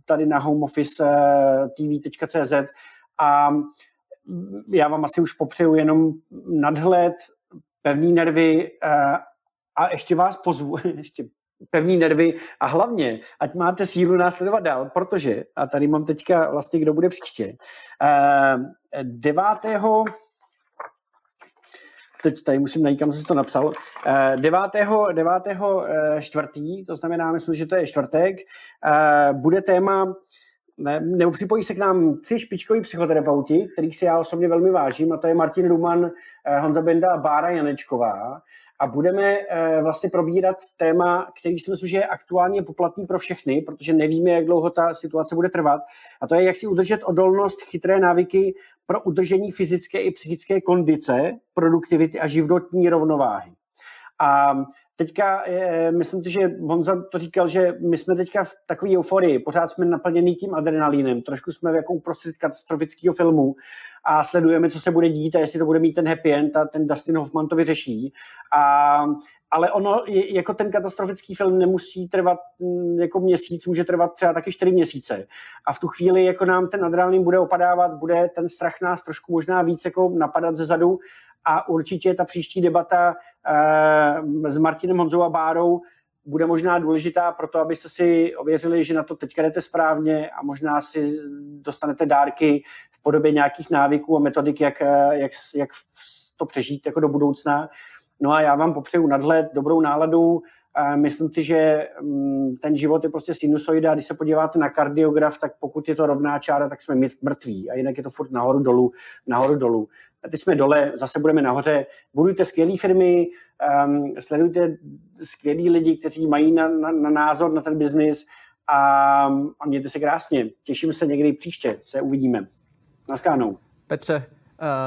tady na homeoffice.tv.cz a já vám asi už popřeju jenom nadhled, pevný nervy a ještě vás pozvu, ještě pevný nervy a hlavně, ať máte sílu následovat dál, protože, a tady mám teďka vlastně, kdo bude příště, uh, devátého teď tady musím najít, kam jsem to napsal, uh, devátého, devátého čtvrtý, to znamená, myslím, že to je čtvrtek, uh, bude téma ne, nebo připojí se k nám tři špičkoví psychoterapeuti, kterých si já osobně velmi vážím, a to je Martin Ruman, eh, Honza Benda a Bára Janečková. A budeme eh, vlastně probírat téma, který si myslím, že je aktuálně poplatný pro všechny, protože nevíme, jak dlouho ta situace bude trvat. A to je, jak si udržet odolnost, chytré návyky pro udržení fyzické i psychické kondice, produktivity a životní rovnováhy. A teďka, je, myslím, že Honza to říkal, že my jsme teďka v takové euforii, pořád jsme naplněný tím adrenalínem, trošku jsme jako uprostřed katastrofického filmu a sledujeme, co se bude dít a jestli to bude mít ten happy end a ten Dustin Hoffman to vyřeší. A, ale ono, jako ten katastrofický film nemusí trvat mm, jako měsíc, může trvat třeba taky čtyři měsíce. A v tu chvíli jako nám ten adrenalin bude opadávat, bude ten strach nás trošku možná víc jako napadat ze zadu a určitě ta příští debata uh, s Martinem Honzou a Bárou bude možná důležitá pro to, abyste si ověřili, že na to teďka jdete správně a možná si dostanete dárky v podobě nějakých návyků a metodik, jak, eh, jak, jak to přežít jako do budoucna. No a já vám popřeju nadhled, dobrou náladu, Myslím si, že mm, ten život je prostě sinusoida. Když se podíváte na kardiograf, tak pokud je to rovná čára, tak jsme mrtví. A jinak je to furt nahoru dolů, nahoru dolů. Teď jsme dole, zase budeme nahoře. Budujte skvělé firmy, um, sledujte skvělí lidi, kteří mají na, na, na názor na ten biznis a, a mějte se krásně. Těším se někdy příště, se uvidíme. Naskánou. Petře,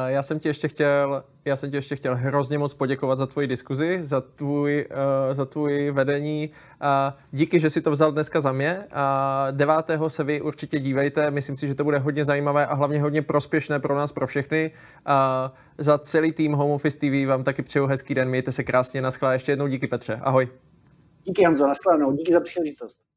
já jsem ti ještě chtěl, já jsem ti ještě chtěl hrozně moc poděkovat za tvoji diskuzi, za tvůj, uh, za tvůj vedení. Uh, díky, že si to vzal dneska za mě. Uh, 9. se vy určitě dívejte, myslím si, že to bude hodně zajímavé a hlavně hodně prospěšné pro nás, pro všechny. Uh, za celý tým Home Office TV vám taky přeju hezký den, mějte se krásně, naschle. Ještě jednou díky Petře, ahoj. Díky Hanzo, nashledanou, díky za příležitost.